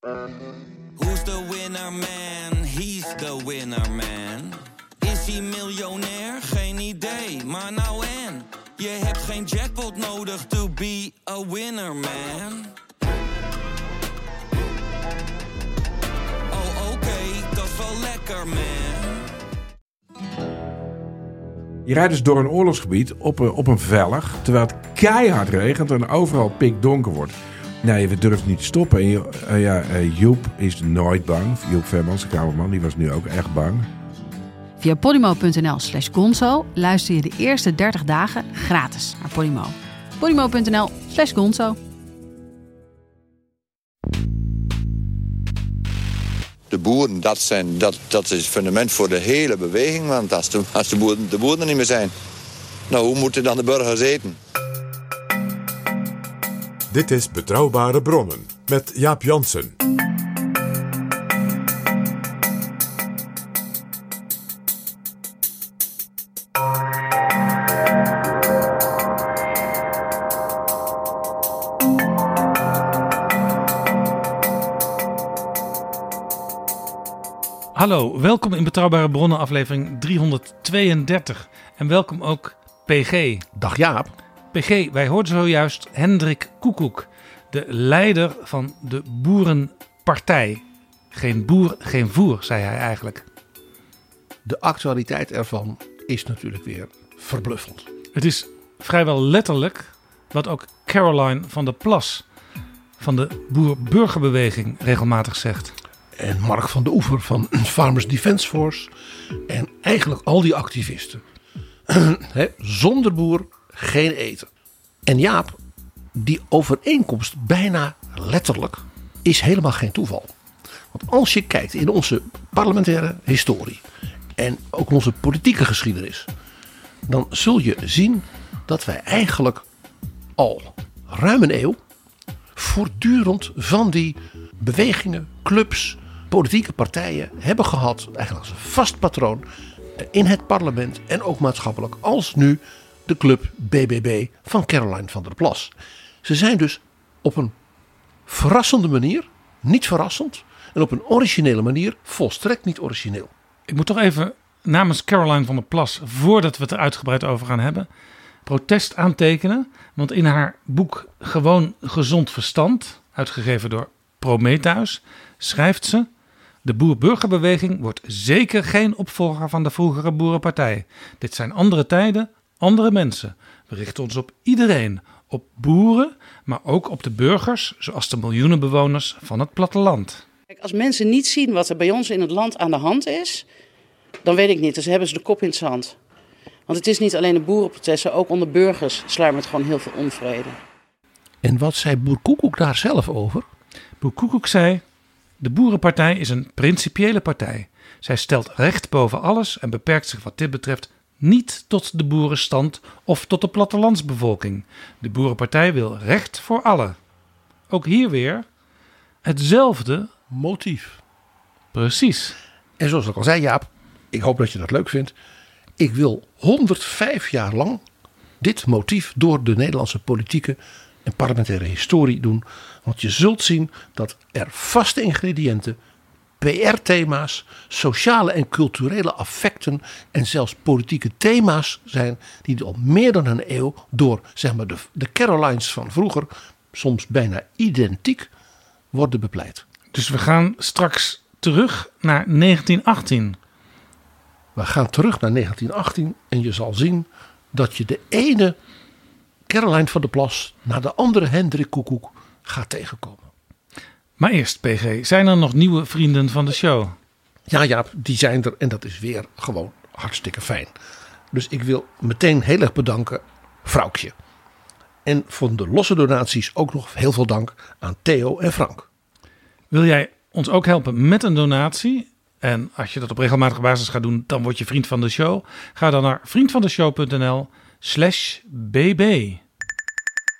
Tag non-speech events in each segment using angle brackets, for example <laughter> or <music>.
Who's the winner man? He's the winner man. Is hij miljonair? Geen idee, maar nou en. Je hebt geen jackpot nodig to be a winner man. Oh oké, dat is wel lekker man. Je rijdt dus door een oorlogsgebied op een, op een vellig, terwijl het keihard regent en overal pikdonker wordt. Nee, we durven niet te stoppen. En eh, ja, eh, Joep is nooit bang. Joep Vermans, de kamerman, die was nu ook echt bang. Via podimo.nl slash gonzo luister je de eerste 30 dagen gratis naar Podimo. podimo.nl slash gonzo. De boeren, dat, zijn, dat, dat is het fundament voor de hele beweging. Want als de, als de, boeren, de boeren er niet meer zijn, nou, hoe moeten dan de burgers eten? Dit is Betrouwbare Bronnen met Jaap Jansen. Hallo, welkom in Betrouwbare Bronnen aflevering 332. En welkom ook PG. Dag Jaap. PG, wij hoorden zojuist Hendrik Koekoek, de leider van de Boerenpartij. Geen boer, geen voer, zei hij eigenlijk. De actualiteit ervan is natuurlijk weer verbluffend. Het is vrijwel letterlijk wat ook Caroline van der Plas van de Boer-Burgerbeweging regelmatig zegt. En Mark van de Oever van <clears throat> Farmers Defence Force. En eigenlijk al die activisten. <clears throat> Zonder boer geen eten. En Jaap, die overeenkomst bijna letterlijk is helemaal geen toeval. Want als je kijkt in onze parlementaire historie en ook onze politieke geschiedenis, dan zul je zien dat wij eigenlijk al ruim een eeuw voortdurend van die bewegingen, clubs, politieke partijen hebben gehad, eigenlijk als een vast patroon in het parlement en ook maatschappelijk, als nu de club BBB van Caroline van der Plas. Ze zijn dus op een verrassende manier, niet verrassend, en op een originele manier volstrekt niet origineel. Ik moet toch even namens Caroline van der Plas, voordat we het er uitgebreid over gaan hebben, protest aantekenen. Want in haar boek Gewoon Gezond Verstand, uitgegeven door Prometheus, schrijft ze: De boer-burgerbeweging wordt zeker geen opvolger van de vroegere boerenpartij. Dit zijn andere tijden, andere mensen. We richten ons op iedereen, op boeren, maar ook op de burgers, zoals de miljoenen bewoners van het platteland. Kijk, als mensen niet zien wat er bij ons in het land aan de hand is, dan weet ik niet. Dus hebben ze de kop in het zand. Want het is niet alleen de boerenprotesten, ook onder burgers sluimert gewoon heel veel onvrede. En wat zei Boer Koekoek daar zelf over? Boer Koekoek zei: De Boerenpartij is een principiële partij. Zij stelt recht boven alles en beperkt zich wat dit betreft niet tot de boerenstand of tot de plattelandsbevolking. De Boerenpartij wil recht voor allen. Ook hier weer hetzelfde Motief. precies. En zoals ik al zei, Jaap, ik hoop dat je dat leuk vindt. Ik wil 105 jaar lang dit motief door de Nederlandse politieke en parlementaire historie doen. Want je zult zien dat er vaste ingrediënten, PR-thema's, sociale en culturele affecten en zelfs politieke thema's zijn die al meer dan een eeuw door zeg maar, de, de Carolines van vroeger, soms bijna identiek, worden bepleit. Dus we gaan straks terug naar 1918. We gaan terug naar 1918 en je zal zien dat je de ene Caroline van der Plas naar de andere Hendrik Koekoek gaat tegenkomen. Maar eerst, PG, zijn er nog nieuwe vrienden van de show? Ja, Jaap, die zijn er en dat is weer gewoon hartstikke fijn. Dus ik wil meteen heel erg bedanken, Vrouwtje. En voor de losse donaties ook nog heel veel dank aan Theo en Frank. Wil jij ons ook helpen met een donatie? En als je dat op regelmatige basis gaat doen, dan word je vriend van de show. Ga dan naar vriendvandeshow.nl slash bb.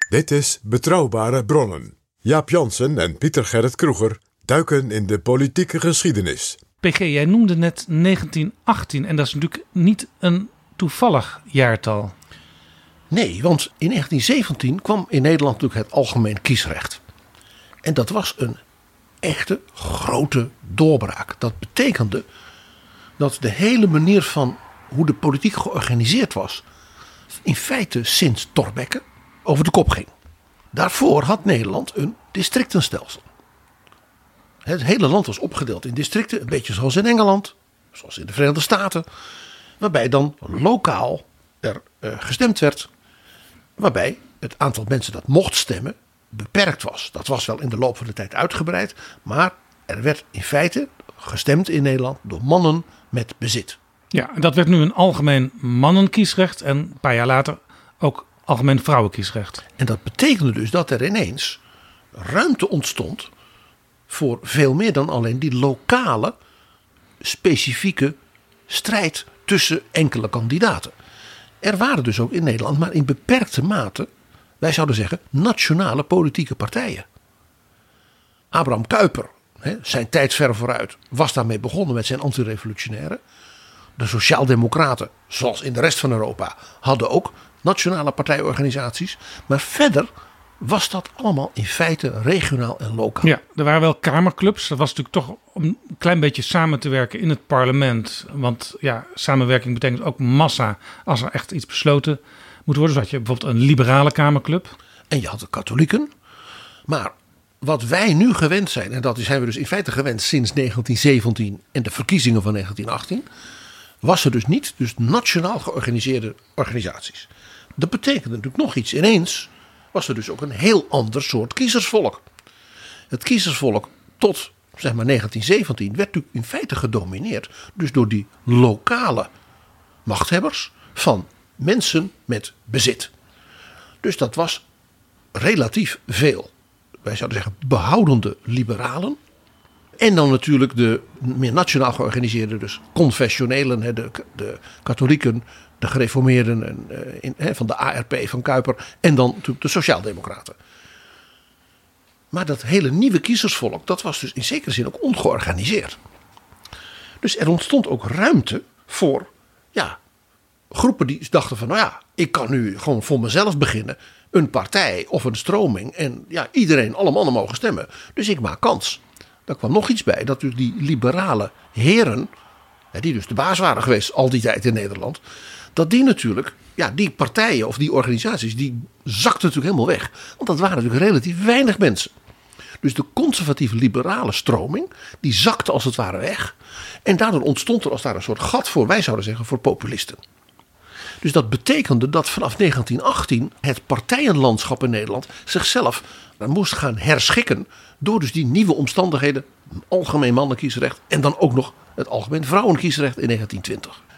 Dit is Betrouwbare Bronnen. Jaap Jansen en Pieter Gerrit Kroeger duiken in de politieke geschiedenis. PG, jij noemde net 1918 en dat is natuurlijk niet een toevallig jaartal. Nee, want in 1917 kwam in Nederland natuurlijk het algemeen kiesrecht. En dat was een echte grote doorbraak. Dat betekende dat de hele manier van hoe de politiek georganiseerd was, in feite sinds Torbekke over de kop ging. Daarvoor had Nederland een districtenstelsel. Het hele land was opgedeeld in districten, een beetje zoals in Engeland, zoals in de Verenigde Staten, waarbij dan lokaal er eh, gestemd werd, waarbij het aantal mensen dat mocht stemmen beperkt was. Dat was wel in de loop van de tijd uitgebreid, maar er werd in feite gestemd in Nederland door mannen met bezit. Ja, dat werd nu een algemeen mannenkiesrecht en een paar jaar later ook algemeen vrouwenkiesrecht. En dat betekende dus dat er ineens ruimte ontstond voor veel meer dan alleen die lokale, specifieke strijd tussen enkele kandidaten. Er waren dus ook in Nederland, maar in beperkte mate, wij zouden zeggen, nationale politieke partijen. Abraham Kuyper, zijn tijd ver vooruit, was daarmee begonnen met zijn antirevolutionaire. De Sociaaldemocraten, zoals in de rest van Europa, hadden ook nationale partijorganisaties. Maar verder was dat allemaal in feite regionaal en lokaal. Ja, er waren wel kamerclubs. Dat was natuurlijk toch om een klein beetje samen te werken in het parlement. Want ja, samenwerking betekent ook massa als er echt iets besloten moet worden. Dus had je bijvoorbeeld een liberale kamerclub. En je had de katholieken. Maar wat wij nu gewend zijn, en dat zijn we dus in feite gewend sinds 1917 en de verkiezingen van 1918, was er dus niet dus nationaal georganiseerde organisaties. Dat betekende natuurlijk nog iets. Ineens was er dus ook een heel ander soort kiezersvolk. Het kiezersvolk tot zeg maar 1917 werd natuurlijk in feite gedomineerd dus door die lokale machthebbers van mensen met bezit. Dus dat was relatief veel, wij zouden zeggen, behoudende liberalen. En dan natuurlijk de meer nationaal georganiseerde, dus confessionelen, de, de katholieken, de gereformeerden en, eh, van de ARP van Kuiper en dan natuurlijk de Sociaaldemocraten. Maar dat hele nieuwe kiezersvolk, dat was dus in zekere zin ook ongeorganiseerd. Dus er ontstond ook ruimte voor ja, groepen die dachten van, nou ja, ik kan nu gewoon voor mezelf beginnen. Een partij of een stroming. En ja, iedereen, alle mannen mogen stemmen. Dus ik maak kans. Daar kwam nog iets bij, dat dus die liberale heren, die dus de baas waren geweest al die tijd in Nederland, dat die natuurlijk, ja, die partijen of die organisaties, die zakten natuurlijk helemaal weg. Want dat waren natuurlijk relatief weinig mensen. Dus de conservatieve liberale stroming, die zakte als het ware weg. En daardoor ontstond er als daar een soort gat voor, wij zouden zeggen, voor populisten. Dus dat betekende dat vanaf 1918 het partijenlandschap in Nederland zichzelf moest gaan herschikken. Door dus die nieuwe omstandigheden, algemeen mannenkiesrecht en dan ook nog het algemeen vrouwenkiesrecht in 1920.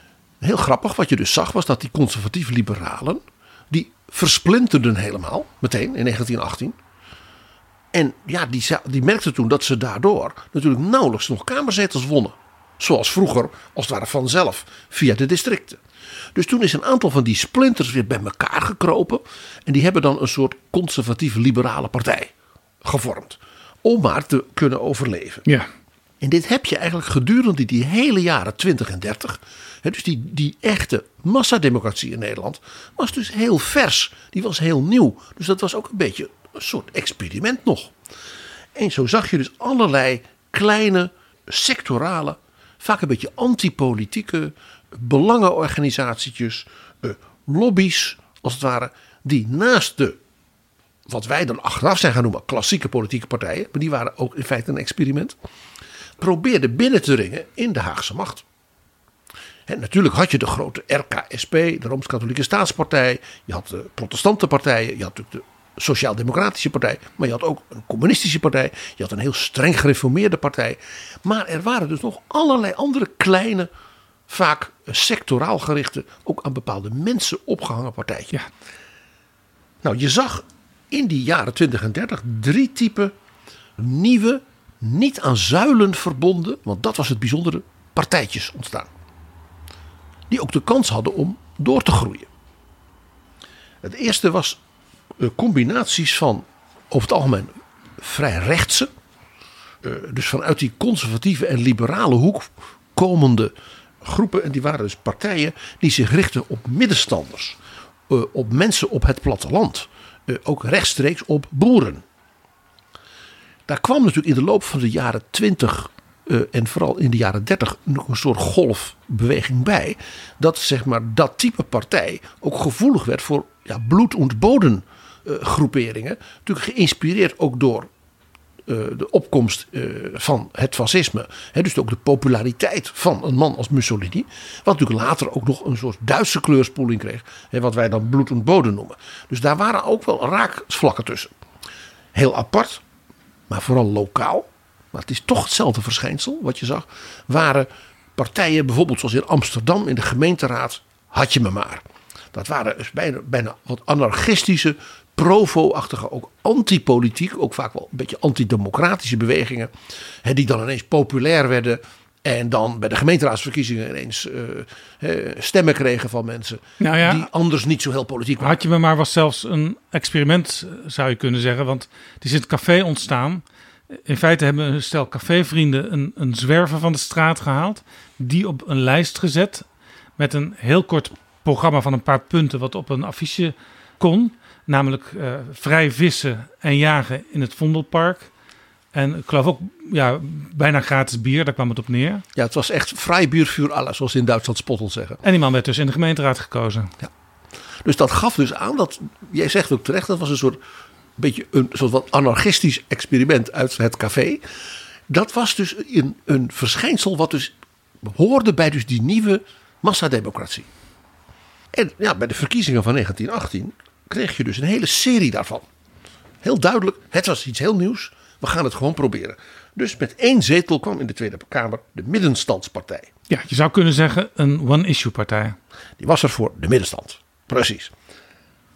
Heel grappig, wat je dus zag was dat die conservatieve liberalen, die versplinterden helemaal, meteen in 1918. En ja, die, die merkten toen dat ze daardoor natuurlijk nauwelijks nog kamerzetels wonnen. Zoals vroeger, als het ware vanzelf, via de districten. Dus toen is een aantal van die splinters weer bij elkaar gekropen. En die hebben dan een soort conservatieve liberale partij gevormd. Om maar te kunnen overleven. Ja. En dit heb je eigenlijk gedurende die hele jaren 20 en 30. Dus die, die echte massademocratie in Nederland was dus heel vers. Die was heel nieuw. Dus dat was ook een beetje een soort experiment nog. En zo zag je dus allerlei kleine sectorale, vaak een beetje antipolitieke belangenorganisaties, eh, lobby's als het ware, die naast de, wat wij dan achteraf zijn gaan noemen, klassieke politieke partijen, maar die waren ook in feite een experiment, probeerden binnen te ringen in de Haagse macht. Natuurlijk had je de grote RKSP, de Rooms-Katholieke Staatspartij, je had de protestante partijen, je had natuurlijk de Sociaal-Democratische Partij, maar je had ook een communistische partij, je had een heel streng gereformeerde partij. Maar er waren dus nog allerlei andere kleine vaak sectoraal gerichte, ook aan bepaalde mensen opgehangen partijtjes. Ja. Nou, je zag in die jaren 20 en 30 drie typen nieuwe, niet aan zuilen verbonden, want dat was het bijzondere, partijtjes ontstaan. Die ook de kans hadden om door te groeien. Het eerste was eh, combinaties van over het algemeen vrij rechtse, eh, dus vanuit die conservatieve en liberale hoek komende groepen, en die waren dus partijen die zich richten op middenstanders, eh, op mensen op het platteland, ook rechtstreeks op boeren. daar kwam natuurlijk in de loop van de jaren 20 eh, en vooral in de jaren 30 nog een soort golfbeweging bij. Dat zeg maar dat type partij ook gevoelig werd voor ja, bloed- en eh, groeperingen. Natuurlijk geïnspireerd ook door eh, de opkomst van het fascisme. Hè, dus ook de populariteit van een man als Mussolini. Wat natuurlijk later ook nog een soort Duitse kleurspoeling kreeg. Wat wij dan bloed en noemen. Dus daar waren ook wel raakvlakken tussen. Heel apart, maar vooral lokaal. Maar het is toch hetzelfde verschijnsel wat je zag. Waren partijen bijvoorbeeld zoals in Amsterdam in de gemeenteraad. Had je me maar. Dat waren dus bijna, bijna wat anarchistische, provo-achtige, ook antipolitiek, ook vaak wel een beetje antidemocratische bewegingen. Hè, die dan ineens populair werden. En dan bij de gemeenteraadsverkiezingen ineens eh, stemmen kregen van mensen. Nou ja. Die anders niet zo heel politiek waren. Had je me maar was zelfs een experiment, eh, zou je kunnen zeggen. Want het is in het café ontstaan. In feite hebben een stel cafévrienden een, een zwerver van de straat gehaald. Die op een lijst gezet. Met een heel kort programma van een paar punten. Wat op een affiche kon. Namelijk eh, vrij vissen en jagen in het Vondelpark. En ik geloof ook ja, bijna gratis bier, daar kwam het op neer. Ja, het was echt vrij buurvuur alles, zoals ze in Duitsland spottel zeggen. En die man werd dus in de gemeenteraad gekozen. Dus dat gaf dus aan dat, jij zegt ook terecht, dat was een soort beetje een soort wat anarchistisch experiment uit het café. Dat was dus een, een verschijnsel wat dus hoorde bij dus die nieuwe massademocratie. En ja, bij de verkiezingen van 1918 kreeg je dus een hele serie daarvan. Heel duidelijk, het was iets heel nieuws. We gaan het gewoon proberen. Dus met één zetel kwam in de Tweede Kamer de middenstandspartij. Ja, je zou kunnen zeggen een one-issue partij. Die was er voor de middenstand. Precies.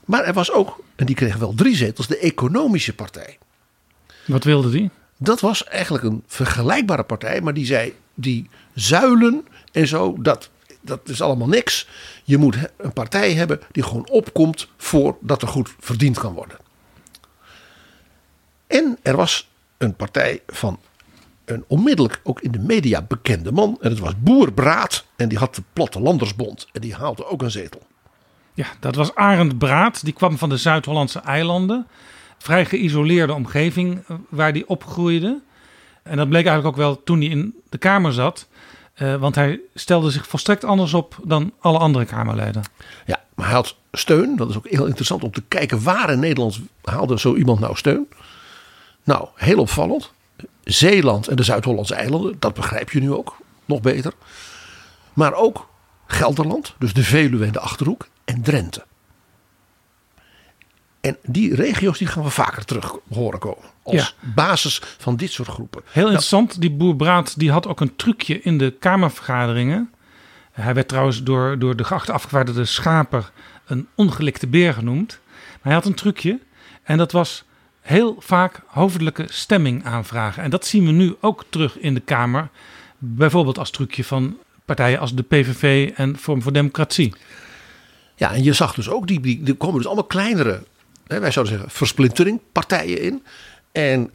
Maar er was ook, en die kreeg wel drie zetels, de economische partij. Wat wilde die? Dat was eigenlijk een vergelijkbare partij, maar die zei: die zuilen en zo, dat, dat is allemaal niks. Je moet een partij hebben die gewoon opkomt voordat er goed verdiend kan worden. En er was een partij van een onmiddellijk ook in de media bekende man. En dat was Boer Braat. En die had de Plattelandersbond. En die haalde ook een zetel. Ja, dat was Arend Braat. Die kwam van de Zuid-Hollandse eilanden. Vrij geïsoleerde omgeving eh, waar hij opgroeide. En dat bleek eigenlijk ook wel toen hij in de Kamer zat. Eh, want hij stelde zich volstrekt anders op dan alle andere Kamerleden. Ja, maar hij had steun. Dat is ook heel interessant om te kijken waar in Nederland haalde zo iemand nou steun. Nou, heel opvallend. Zeeland en de Zuid-Hollandse eilanden, dat begrijp je nu ook nog beter. Maar ook Gelderland, dus de Veluwe en de Achterhoek en Drenthe. En die regio's die gaan we vaker terug horen komen. Als basis van dit soort groepen. Heel interessant, die boer Braat die had ook een trucje in de Kamervergaderingen. Hij werd trouwens door, door de geachte afgevaardigde Schaper een ongelikte beer genoemd. Maar hij had een trucje en dat was heel vaak hoofdelijke stemming aanvragen. En dat zien we nu ook terug in de Kamer. Bijvoorbeeld als trucje van partijen als de PVV en Vorm voor Democratie. Ja, en je zag dus ook, die, die, er komen dus allemaal kleinere, hè, wij zouden zeggen, versplintering partijen in. En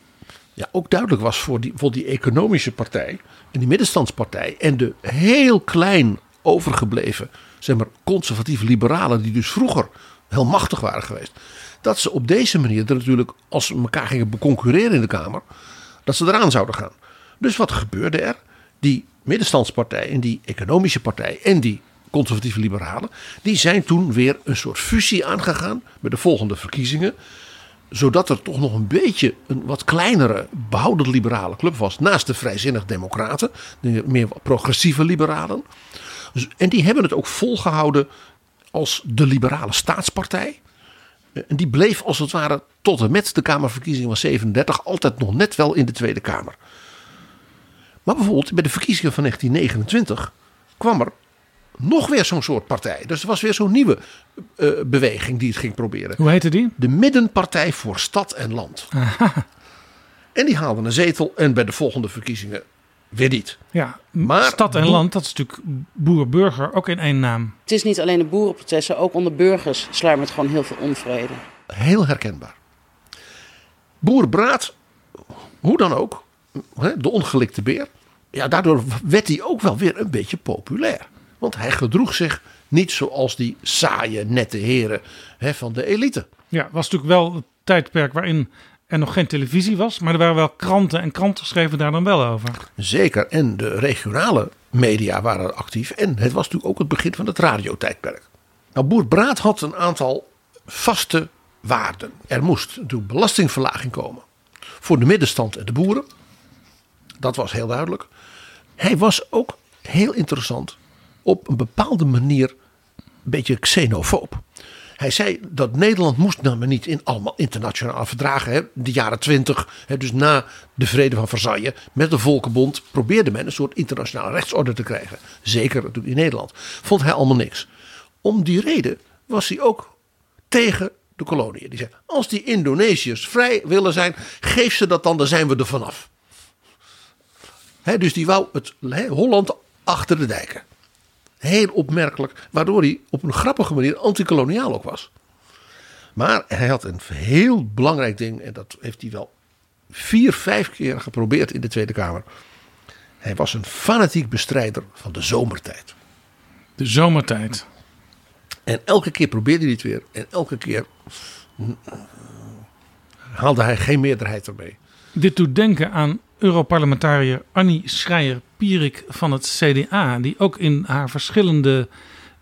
ja, ook duidelijk was voor die, bijvoorbeeld die economische partij en die middenstandspartij en de heel klein overgebleven, zeg maar, conservatieve liberalen die dus vroeger heel machtig waren geweest. Dat ze op deze manier er natuurlijk, als ze elkaar gingen beconcurreren in de Kamer, dat ze eraan zouden gaan. Dus wat gebeurde er? Die middenstandspartij en die economische partij en die conservatieve liberalen, die zijn toen weer een soort fusie aangegaan met de volgende verkiezingen. Zodat er toch nog een beetje een wat kleinere behoudend liberale club was. Naast de vrijzinnig democraten, de meer progressieve liberalen. Dus- En die hebben het ook volgehouden als de liberale staatspartij. En die bleef als het ware tot en met de Kamerverkiezingen van 37 altijd nog net wel in de Tweede Kamer. Maar bijvoorbeeld bij de verkiezingen van 1929 kwam er nog weer zo'n soort partij. Dus er was weer zo'n nieuwe eh, beweging die het ging proberen. Hoe heette die? De Middenpartij voor Stad en Land. En die haalden een zetel en bij de volgende verkiezingen weer niet. Ja, Maar- stad en land, dat is natuurlijk boer-burger, ook in één naam. Het is niet alleen de boerenprotesten, ook onder burgers sluimert gewoon heel veel onvrede. Heel herkenbaar. Boer Braat, hoe dan ook, hè, de ongelikte beer. Ja, daardoor werd hij ook wel weer een beetje populair. Want hij gedroeg zich niet zoals die saaie, nette heren hè, van de elite. Ja, was natuurlijk wel het tijdperk waarin er nog geen televisie was, maar er waren wel kranten en kranten schreven daar dan wel over. Zeker. En de regionale media waren actief. En het was natuurlijk ook het begin van het radiotijdperk. Nou, Boer Braat had een aantal vaste waarden. Er moest natuurlijk belastingverlaging komen voor de middenstand en de boeren. Dat was heel duidelijk. Hij was ook heel interessant op een bepaalde manier een beetje xenofoob. Hij zei dat Nederland moest maar niet in allemaal internationale verdragen. Hè, de jaren twintig, dus na de vrede van Versailles met de Volkenbond, probeerde men een soort internationale rechtsorde te krijgen. Zeker natuurlijk in Nederland. Vond hij allemaal niks. Om die reden was hij ook tegen de koloniën. Die zei: als die Indonesiërs vrij willen zijn, geef ze dat dan, dan zijn we er vanaf. Dus die wou het Holland achter de dijken. Heel opmerkelijk, waardoor hij op een grappige manier antikoloniaal ook was. Maar hij had een heel belangrijk ding, en dat heeft hij wel vier, vijf keer geprobeerd in de Tweede Kamer. Hij was een fanatiek bestrijder van de zomertijd. De zomertijd. En elke keer probeerde hij het weer. En elke keer mm, haalde hij geen meerderheid ermee. Dit doet denken aan Europarlementariër Annie Van het CDA, die ook in haar verschillende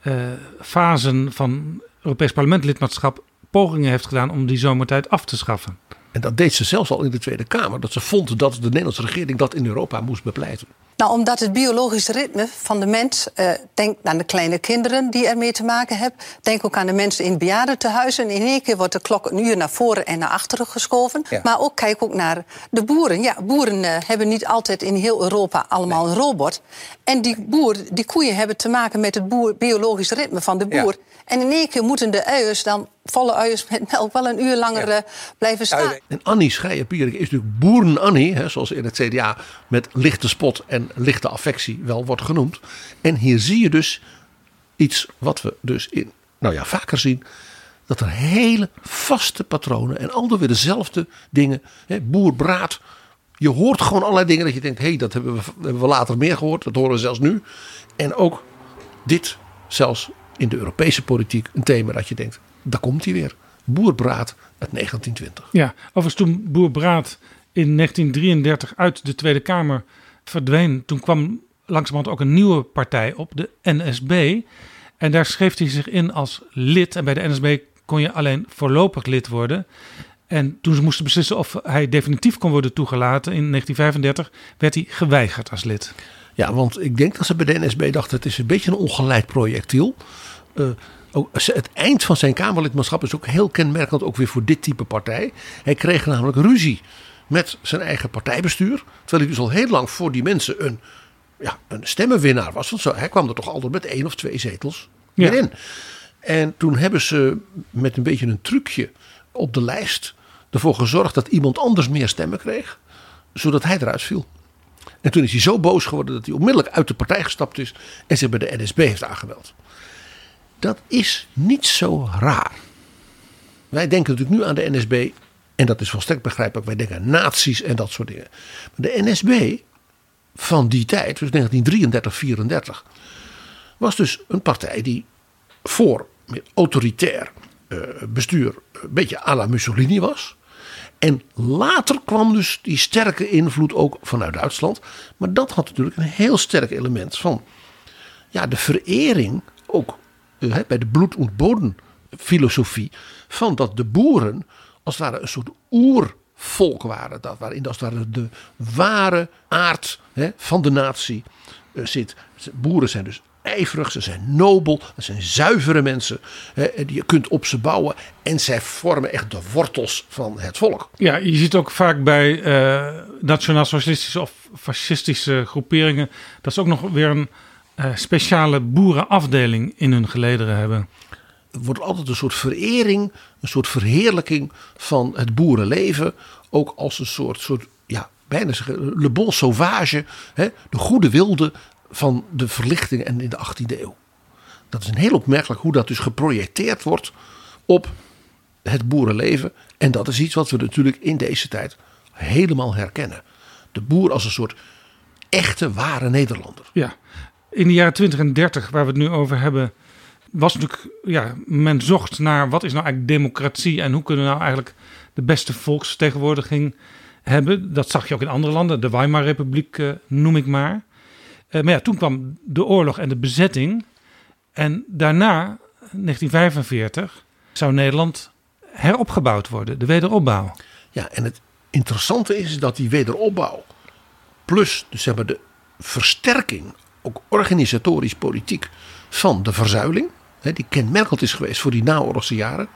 uh, fasen van Europees parlementlidmaatschap pogingen heeft gedaan om die zomertijd af te schaffen. En dat deed ze zelfs al in de Tweede Kamer, dat ze vond dat de Nederlandse regering dat in Europa moest bepleiten. Nou, omdat het biologische ritme van de mens. Uh, denk aan de kleine kinderen die ermee te maken hebben. Denk ook aan de mensen in bejaardentehuizen. In één keer wordt de klok een uur naar voren en naar achteren geschoven. Ja. Maar ook kijk ook naar de boeren. Ja, boeren uh, hebben niet altijd in heel Europa allemaal nee. een robot. En die boer, die koeien hebben te maken met het boer, biologische ritme van de boer. Ja. En in één keer moeten de uiers dan volle uiers met melk wel een uur langer ja. uh, blijven staan. En Annie Schreier-Pierik is natuurlijk boeren-Annie, hè, zoals in het CDA met lichte spot en lichte affectie wel wordt genoemd. En hier zie je dus iets wat we dus in, nou ja, vaker zien. Dat er hele vaste patronen en altijd weer dezelfde dingen. Hè, boer, braad. Je hoort gewoon allerlei dingen dat je denkt, hé, hey, dat hebben we, hebben we later meer gehoord. Dat horen we zelfs nu. En ook dit zelfs in de Europese politiek een thema dat je denkt, daar komt hij weer. Boerbraad uit 1920. Ja, overigens toen Boerbraad in 1933 uit de Tweede Kamer verdween, toen kwam langzamerhand ook een nieuwe partij op, de NSB. En daar schreef hij zich in als lid. En bij de NSB kon je alleen voorlopig lid worden. En toen ze moesten beslissen of hij definitief kon worden toegelaten in 1935, werd hij geweigerd als lid. Ja, want ik denk dat ze bij de NSB dachten: het is een beetje een ongeleid projectiel. Uh, ook het eind van zijn Kamerlidmaatschap is ook heel kenmerkend ook weer voor dit type partij. Hij kreeg namelijk ruzie met zijn eigen partijbestuur. Terwijl hij dus al heel lang voor die mensen een, ja, een stemmenwinnaar was. Want zo, hij kwam er toch altijd met één of twee zetels ja. in. En toen hebben ze met een beetje een trucje op de lijst ervoor gezorgd dat iemand anders meer stemmen kreeg. Zodat hij eruit viel. En toen is hij zo boos geworden dat hij onmiddellijk uit de partij gestapt is en zich bij de NSB heeft aangemeld. Dat is niet zo raar. Wij denken natuurlijk nu aan de NSB en dat is volstrekt begrijpelijk. Wij denken nazi's en dat soort dingen. Maar de NSB van die tijd, dus 1933, 34, was dus een partij die voor autoritair uh, bestuur een beetje à la Mussolini was. En later kwam dus die sterke invloed ook vanuit Duitsland. Maar dat had natuurlijk een heel sterk element van ja, de verering ook uh, bij de bloed- en bodemfilosofie. Van dat de boeren als het ware een soort oervolk waren. Dat waarin als het de ware aard hè, van de natie uh, zit. Boeren zijn dus ijverig, ze zijn nobel, dat zijn zuivere mensen. Hè, die je kunt op ze bouwen en zij vormen echt de wortels van het volk. Ja, je ziet ook vaak bij uh, nationaal-socialistische of fascistische groeperingen dat ze ook nog weer een uh, speciale boerenafdeling in hun gelederen hebben wordt altijd een soort verering, een soort verheerlijking van het boerenleven. Ook als een soort, soort ja, bijna zeggen, le bon sauvage, hè, de goede wilde van de verlichting en in de 18e eeuw. Dat is een heel opmerkelijk hoe dat dus geprojecteerd wordt op het boerenleven. En dat is iets wat we natuurlijk in deze tijd helemaal herkennen. De boer als een soort echte, ware Nederlander. Ja, in de jaren 20 en 30, waar we het nu over hebben, was natuurlijk, ja, men zocht naar wat is nou eigenlijk democratie en hoe kunnen we nou eigenlijk de beste volksvertegenwoordiging hebben. Dat zag je ook in andere landen. De Weimar-republiek uh, noem ik maar. Uh, maar ja, toen kwam de oorlog en de bezetting. En daarna, 1945, zou Nederland heropgebouwd worden. De wederopbouw. Ja, en het interessante is dat die wederopbouw... plus dus zeg maar, de versterking, ook organisatorisch politiek... van de verzuiling... Die kenmerkend is geweest voor die naoorlogse jaren...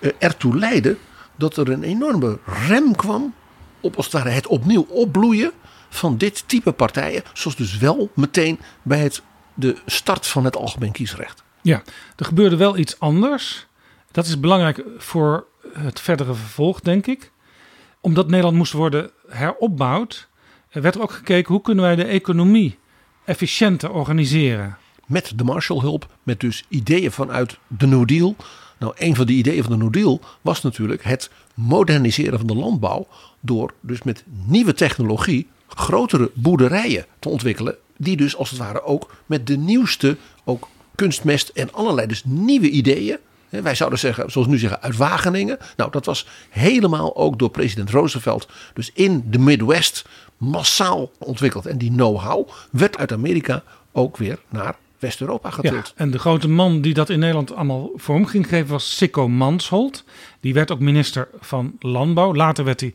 Uh, ertoe leidde dat er een enorme rem kwam op als het ware het opnieuw opbloeien van dit type partijen. Zoals dus wel meteen bij het, de start van het algemeen kiesrecht. Ja, er gebeurde wel iets anders. Dat is belangrijk voor het verdere vervolg, denk ik. Omdat Nederland moest worden heropbouwd, werd er ook gekeken hoe kunnen wij de economie efficiënter organiseren. Met de Marshallhulp, met dus ideeën vanuit de New Deal. Nou, een van de ideeën van de New Deal was natuurlijk het moderniseren van de landbouw. Door dus met nieuwe technologie grotere boerderijen te ontwikkelen. Die dus als het ware ook met de nieuwste ook kunstmest en allerlei dus nieuwe ideeën. Wij zouden zeggen, zoals nu zeggen, uit Wageningen. Nou, dat was helemaal ook door president Roosevelt. Dus in de Midwest massaal ontwikkeld. En die know-how werd uit Amerika ook weer naar West-Europa getild. Ja, en de grote man die dat in Nederland allemaal vorm ging geven was Sikko Mansholt. Die werd ook minister van Landbouw. Later werd hij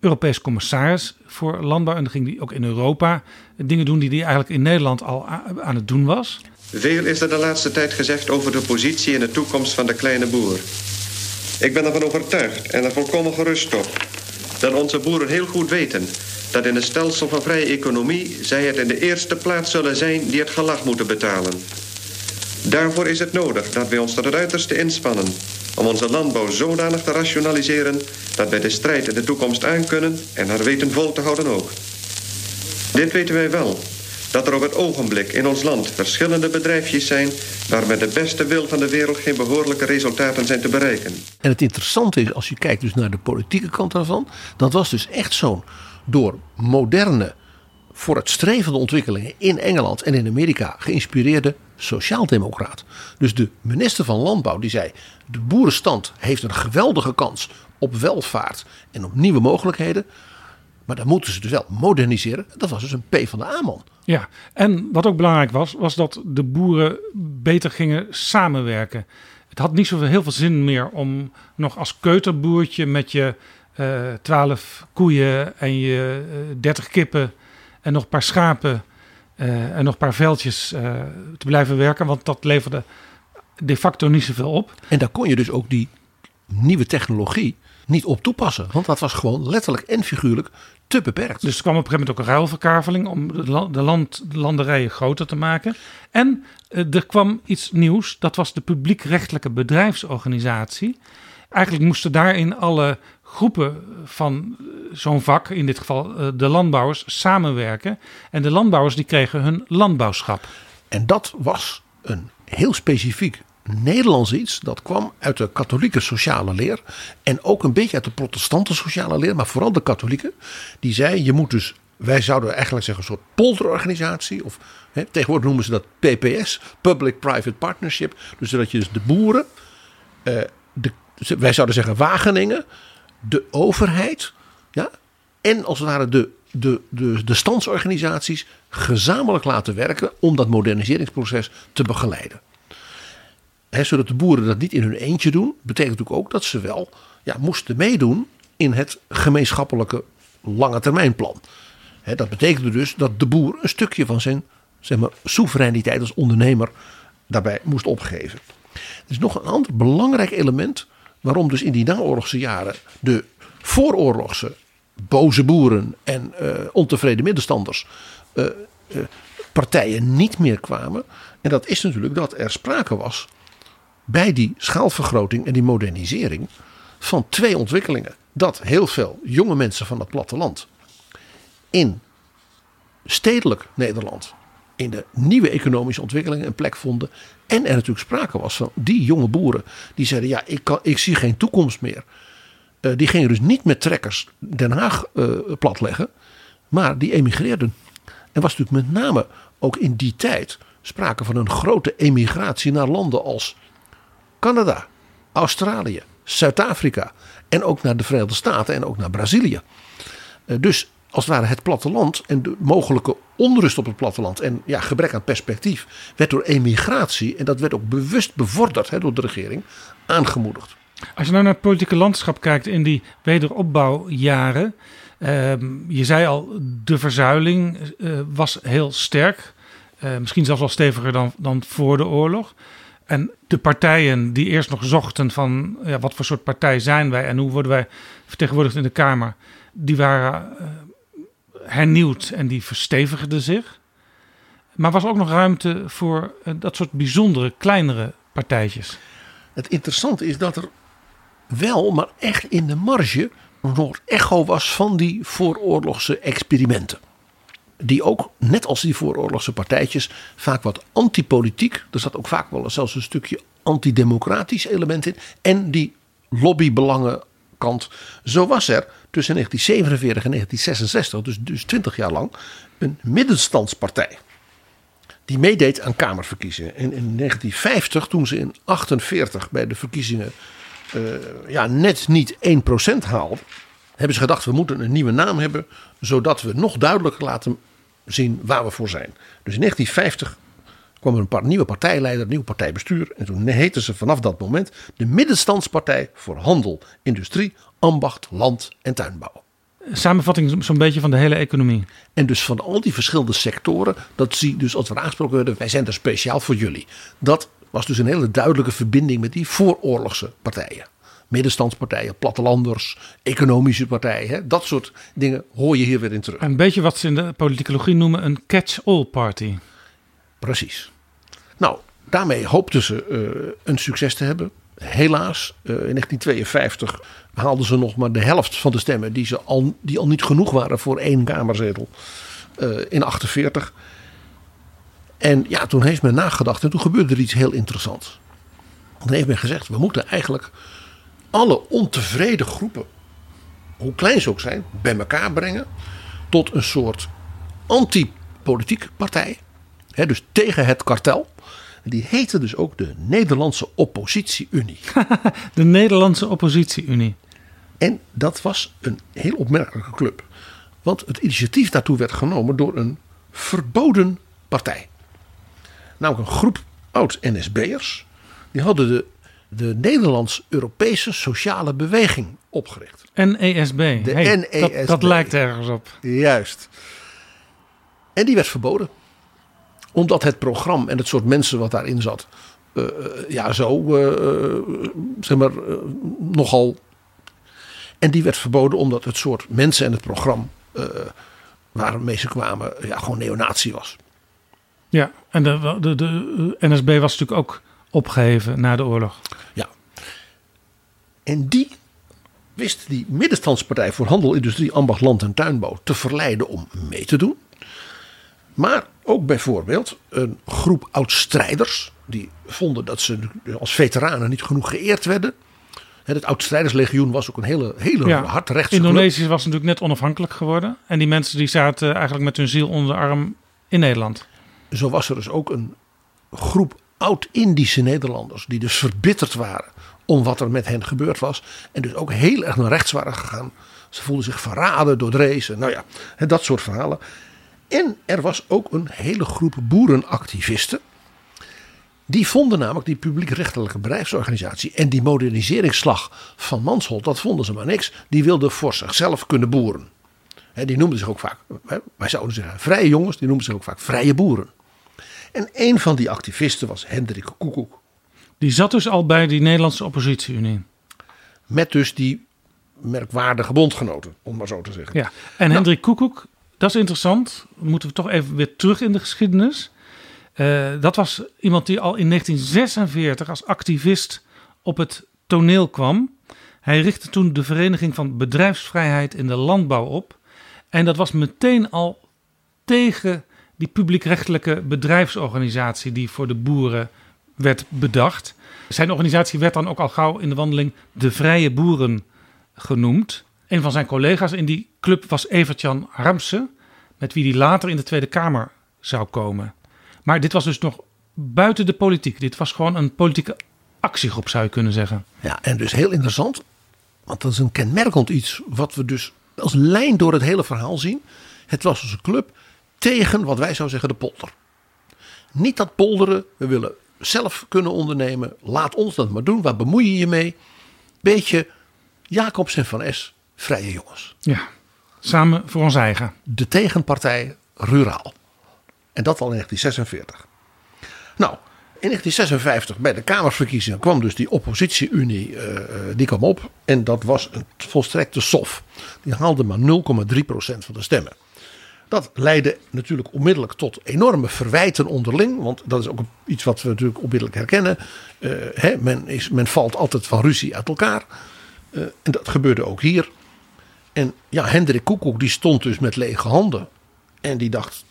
Europees commissaris voor landbouw. En dan ging hij ook in Europa dingen doen die hij eigenlijk in Nederland al aan het doen was. Veel is er de laatste tijd gezegd over de positie en de toekomst van de kleine boer. Ik ben ervan overtuigd en er volkomen gerust op dat onze boeren heel goed weten dat in een stelsel van vrije economie zij het in de eerste plaats zullen zijn die het gelag moeten betalen. Daarvoor is het nodig dat wij ons tot het uiterste inspannen om onze landbouw zodanig te rationaliseren dat wij de strijd in de toekomst aankunnen en haar weten vol te houden ook. Dit weten wij wel, dat er op het ogenblik in ons land verschillende bedrijfjes zijn waar met de beste wil van de wereld geen behoorlijke resultaten zijn te bereiken. En het interessante is, als je kijkt dus naar de politieke kant daarvan, dat was dus echt zo'n door moderne, voor het strevende ontwikkelingen in Engeland en in Amerika geïnspireerde sociaaldemocraat. Dus de minister van Landbouw die zei: de boerenstand heeft een geweldige kans op welvaart en op nieuwe mogelijkheden. Maar dan moeten ze dus wel moderniseren. Dat was dus een P van de A-man. Ja, en wat ook belangrijk was, was dat de boeren beter gingen samenwerken. Het had niet zoveel heel veel zin meer om nog als keuterboertje met je eh, 12 koeien en je eh, 30 kippen en nog een paar schapen uh, en nog een paar veldjes te blijven werken. Want dat leverde de facto niet zoveel op. En daar kon je dus ook die nieuwe technologie niet op toepassen. Want dat was gewoon letterlijk en figuurlijk te beperkt. Dus er kwam op een gegeven moment ook een ruilverkaveling om de, land, de landerijen groter te maken. En er kwam iets nieuws, dat was de publiekrechtelijke bedrijfsorganisatie. Eigenlijk moesten daarin alle groepen van zo'n vak, in dit geval eh, de landbouwers, samenwerken. En de landbouwers die kregen hun landbouwschap. En dat was een heel specifiek Nederlands iets. Dat kwam uit de katholieke sociale leer. En ook een beetje uit de protestante sociale leer. Maar vooral de katholieken. Die zei je moet dus wij zouden eigenlijk zeggen een soort polderorganisatie. Of hè, tegenwoordig noemen ze dat PPS, Public-Private Partnership. Dus dat je dus de boeren, uh, de, wij zouden zeggen Wageningen, de overheid ja, en als het ware de, de, de, de standsorganisaties gezamenlijk laten werken om dat moderniseringsproces te begeleiden. He, zodat de boeren dat niet in hun eentje doen, betekent natuurlijk ook dat ze wel ja, moesten meedoen in het gemeenschappelijke lange termijnplan. He, dat betekende dus dat de boer een stukje van zijn zeg maar, soevereiniteit als ondernemer daarbij moest opgeven. Er is nog een ander belangrijk element waarom dus in die naoorlogse jaren de vooroorlogse boze boeren en uh, ontevreden middenstanders uh, uh, partijen niet meer kwamen. En dat is natuurlijk dat er sprake was bij die schaalvergroting en die modernisering van twee ontwikkelingen. Dat heel veel jonge mensen van het platteland in stedelijk Nederland in de nieuwe economische ontwikkelingen een plek vonden. En er natuurlijk sprake was van die jonge boeren die zeiden: Ja, ik, kan, ik zie geen toekomst meer. Uh, die gingen dus niet met trekkers Den Haag uh, platleggen, maar die emigreerden. En was natuurlijk met name ook in die tijd sprake van een grote emigratie naar landen als Canada, Australië, Zuid-Afrika. En ook naar de Verenigde Staten en ook naar Brazilië. Eh, dus als het ware het platteland en de mogelijke onrust op het platteland en ja, gebrek aan perspectief werd door emigratie, en dat werd ook bewust bevorderd door de regering, aangemoedigd. Als je nou naar het politieke landschap kijkt in die wederopbouwjaren. ehm, je zei al, de verzuiling eh, was heel sterk. Eh, misschien zelfs wel steviger dan, dan voor de oorlog. En de partijen die eerst nog zochten van ja, wat voor soort partij zijn wij en hoe worden wij vertegenwoordigd in de Kamer, die waren eh, hernieuwd en die verstevigden zich. Maar was ook nog ruimte voor eh, dat soort bijzondere, kleinere partijtjes. Het interessante is dat er wel, maar echt in de marge, soort echo was van die vooroorlogse experimenten. Die ook, net als die vooroorlogse partijtjes, vaak wat antipolitiek. Er zat ook vaak wel zelfs een stukje antidemocratisch element in. En die lobbybelangenkant. Zo was er tussen 1947 en 1966, dus, dus 20 jaar lang, een middenstandspartij. Die meedeed aan Kamerverkiezingen. En in 1950, toen ze in 48 bij de verkiezingen eh, ja, net niet 1% haalden, hebben ze gedacht: we moeten een nieuwe naam hebben, zodat we nog duidelijker laten zien waar we voor zijn. Dus in 1950 kwam er een paar nieuwe partijleider, een nieuw partijbestuur. En toen heten ze vanaf dat moment de Middenstandspartij voor Handel, Industrie, Ambacht, Land en Tuinbouw. Samenvatting zo'n beetje van de hele economie. En dus van al die verschillende sectoren, dat zie dus als we aangesproken werden, wij zijn er speciaal voor jullie. Dat was dus een hele duidelijke verbinding met die vooroorlogse partijen. Middenstandspartijen, plattelanders, economische partijen. Hè, dat soort dingen hoor je hier weer in terug. Een beetje wat ze in de politicologie noemen een catch-all party. Precies. Nou, daarmee hoopten ze eh, een succes te hebben. Helaas, eh, in 1952 haalden ze nog maar de helft van de stemmen die, ze al, die al niet genoeg waren voor één kamerzetel eh, in 48. En ja, toen heeft men nagedacht en toen gebeurde er iets heel interessants. Toen heeft men gezegd, we moeten eigenlijk alle ontevreden groepen, hoe klein ze ook zijn, bij elkaar brengen tot een soort anti-politiek partij. Dus tegen het kartel. Die heette dus ook de Nederlandse Oppositie-Unie. <laughs> De Nederlandse Oppositie-Unie. En dat was een heel opmerkelijke club. Want het initiatief daartoe werd genomen door een verboden partij. Namelijk een groep oud-NSB'ers. Die hadden de, de Nederlands-Europese Sociale Beweging opgericht. NESB. De Hey, NESB. Dat, dat lijkt ergens op. Juist. En die werd verboden. Omdat het programma en het soort mensen wat daarin zat. eh, eh, ja, zo. eh, zeg maar. nogal. En die werd verboden omdat het soort mensen en het programma. waarmee ze kwamen. ja, gewoon neonazi was. Ja, en de, de, de NSB was natuurlijk ook opgeheven na de oorlog. Ja. En die wist die middenstandspartij voor handel, industrie, ambacht, land en tuinbouw te verleiden om mee te doen. Maar ook bijvoorbeeld een groep oud-strijders. Die vonden dat ze als veteranen niet genoeg geëerd werden. Het oud-strijderslegioen was ook een hele, hele Ja, hardrechtse club. Indonesië was natuurlijk net onafhankelijk geworden. En die mensen die zaten eigenlijk met hun ziel onder de arm in Nederland. Zo was er dus ook een groep oud-Indische Nederlanders. Die dus verbitterd waren om wat er met hen gebeurd was. En dus ook heel erg naar rechts waren gegaan. Ze voelden zich verraden door Drees. Nou ja, dat soort verhalen. En er was ook een hele groep boerenactivisten. Die vonden namelijk die publiekrechtelijke bedrijfsorganisatie en die moderniseringsslag van Mansholt, dat vonden ze maar niks. Die wilden voor zichzelf kunnen boeren. Die noemden zich ook vaak, wij zouden zeggen vrije jongens, die noemden zich ook vaak vrije boeren. En een van die activisten was Hendrik Koekoek. Die zat dus al bij die Nederlandse oppositie-unie. Met dus die merkwaardige bondgenoten, om maar zo te zeggen. Ja. En Hendrik Koekoek, dat is interessant. Moeten we toch even weer terug in de geschiedenis. Eh, dat was iemand die al in 1946 als activist op het toneel kwam. Hij richtte toen de Vereniging van Bedrijfsvrijheid in de Landbouw op. En dat was meteen al tegen die publiekrechtelijke bedrijfsorganisatie die voor de boeren werd bedacht. Zijn organisatie werd dan ook al gauw in de wandeling de Vrije Boeren genoemd. Een van zijn collega's in die club was Evert-Jan Harmsen, met wie hij later in de Tweede Kamer zou komen. Maar dit was dus nog buiten de politiek. Dit was gewoon een politieke actiegroep zou je kunnen zeggen. Ja, en dus heel interessant, want dat is een kenmerkend iets wat we dus als lijn door het hele verhaal zien. Het was dus een club tegen wat wij zouden zeggen de polder. Niet dat polderen, we willen zelf kunnen ondernemen, laat ons dat maar doen, waar bemoei je je mee? Beetje Jacobs en Van S, vrije jongens. Ja, samen voor ons eigen. De tegenpartij ruraal. En dat al in 1946. Nou, in 1956 bij de Kamerverkiezingen kwam dus die oppositie-Unie uh, die kwam op. En dat was een volstrekte sof. Die haalde maar 0,3% van de stemmen. Dat leidde natuurlijk onmiddellijk tot enorme verwijten onderling. Want dat is ook iets wat we natuurlijk onmiddellijk herkennen. Uh, hè, men, is, men valt altijd van ruzie uit elkaar. Uh, en dat gebeurde ook hier. En ja, Hendrik Koekoek die stond dus met lege handen. En die dacht,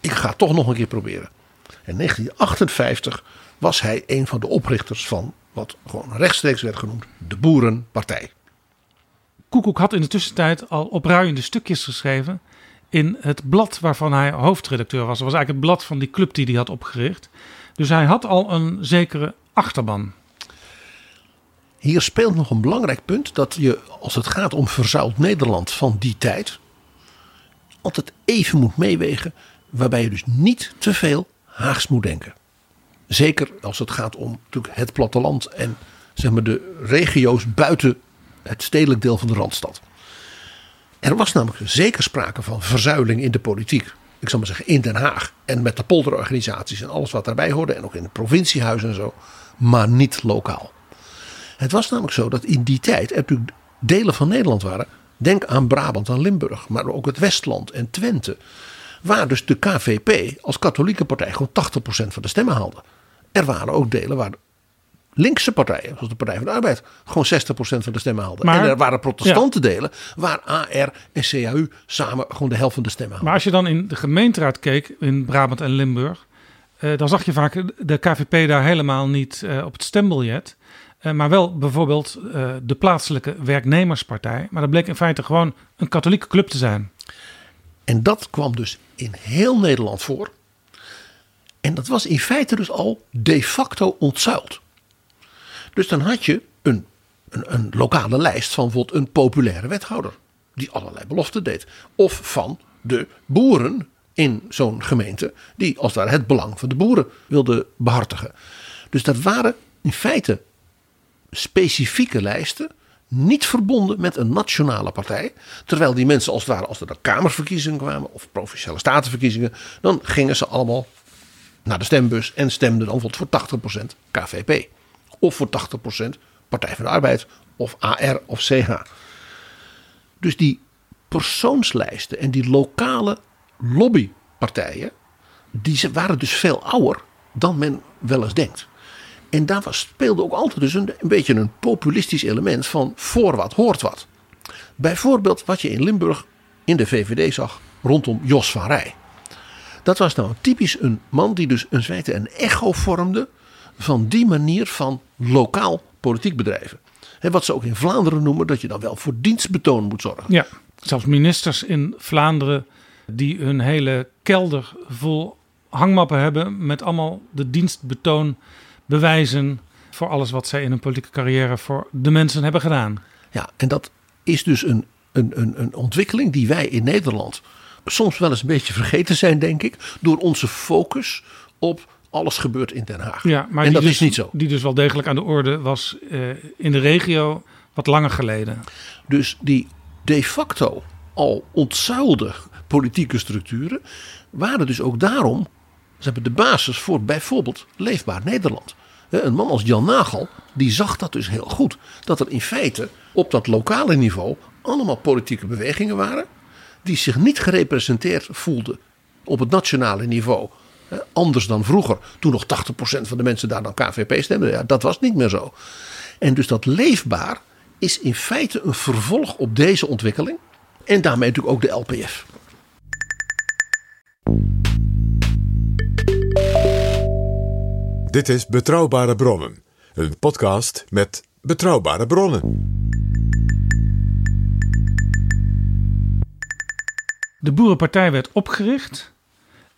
ik ga het toch nog een keer proberen. In 1958 was hij een van de oprichters van wat gewoon rechtstreeks werd genoemd de Boerenpartij. Koekoek had in de tussentijd al opruiende stukjes geschreven in het blad waarvan hij hoofdredacteur was. Dat was eigenlijk het blad van die club die hij had opgericht. Dus hij had al een zekere achterban. Hier speelt nog een belangrijk punt dat je, als het gaat om verzuild Nederland van die tijd, altijd even moet meewegen, waarbij je dus niet te veel Haags moet denken. Zeker als het gaat om natuurlijk het platteland en zeg maar, de regio's buiten het stedelijk deel van de Randstad. Er was namelijk zeker sprake van verzuiling in de politiek. Ik zal maar zeggen in Den Haag en met de polderorganisaties en alles wat daarbij hoorde. En ook in het provinciehuis en zo. Maar niet lokaal. Het was namelijk zo dat in die tijd er natuurlijk delen van Nederland waren. Denk aan Brabant en Limburg, maar ook het Westland en Twente. Waar dus de KVP als katholieke partij gewoon 80% van de stemmen haalde. Er waren ook delen waar linkse partijen, zoals de Partij van de Arbeid, gewoon 60% van de stemmen haalden. Maar, en er waren protestante delen waar AR en CAU samen gewoon de helft van de stemmen haalden. Maar als je dan in de gemeenteraad keek in Brabant en Limburg, eh, dan zag je vaak de KVP daar helemaal niet eh, op het stembiljet. Uh, maar wel bijvoorbeeld uh, de plaatselijke werknemerspartij. Maar dat bleek in feite gewoon een katholieke club te zijn. En dat kwam dus in heel Nederland voor. En dat was in feite dus al de facto ontzuild. Dus dan had je een, een, een lokale lijst van bijvoorbeeld een populaire wethouder. Die allerlei beloften deed. Of van de boeren in zo'n gemeente. Die als daar het belang van de boeren wilden behartigen. Dus dat waren in feite specifieke lijsten niet verbonden met een nationale partij. Terwijl die mensen als het ware, als er dan kamerverkiezingen kwamen of provinciale statenverkiezingen, dan gingen ze allemaal naar de stembus en stemden dan voor 80% KVP. Of voor 80% Partij van de Arbeid of AR of CH. Dus die persoonslijsten en die lokale lobbypartijen, die waren dus veel ouder dan men wel eens denkt. En daar was, speelde ook altijd dus een, een beetje een populistisch element van voor wat hoort wat. Bijvoorbeeld wat je in Limburg in de VVD zag rondom Jos van Rij. Dat was nou typisch een man die dus in feite een echo vormde van die manier van lokaal politiek bedrijven. He, wat ze ook in Vlaanderen noemen, dat je dan wel voor dienstbetoon moet zorgen. Ja, zelfs ministers in Vlaanderen die hun hele kelder vol hangmappen hebben met allemaal de dienstbetoon bewijzen voor alles wat zij in hun politieke carrière voor de mensen hebben gedaan. Ja, en dat is dus een, een, een, een ontwikkeling die wij in Nederland soms wel eens een beetje vergeten zijn, denk ik, door onze focus op alles gebeurt in Den Haag. Ja, maar en dat dus, is niet zo. Die dus wel degelijk aan de orde was uh, in de regio wat langer geleden. Dus die de facto al ontzuilde politieke structuren waren dus ook daarom ze hebben de basis voor bijvoorbeeld Leefbaar Nederland. Een man als Jan Nagel, die zag dat dus heel goed. Dat er in feite op dat lokale niveau allemaal politieke bewegingen waren. Die zich niet gerepresenteerd voelden op het nationale niveau. Anders dan vroeger, toen nog 80% van de mensen daar dan KVP stemden. Ja, dat was niet meer zo. En dus dat leefbaar is in feite een vervolg op deze ontwikkeling. En daarmee natuurlijk ook de LPF. Dit is Betrouwbare Bronnen, een podcast met betrouwbare bronnen. De Boerenpartij werd opgericht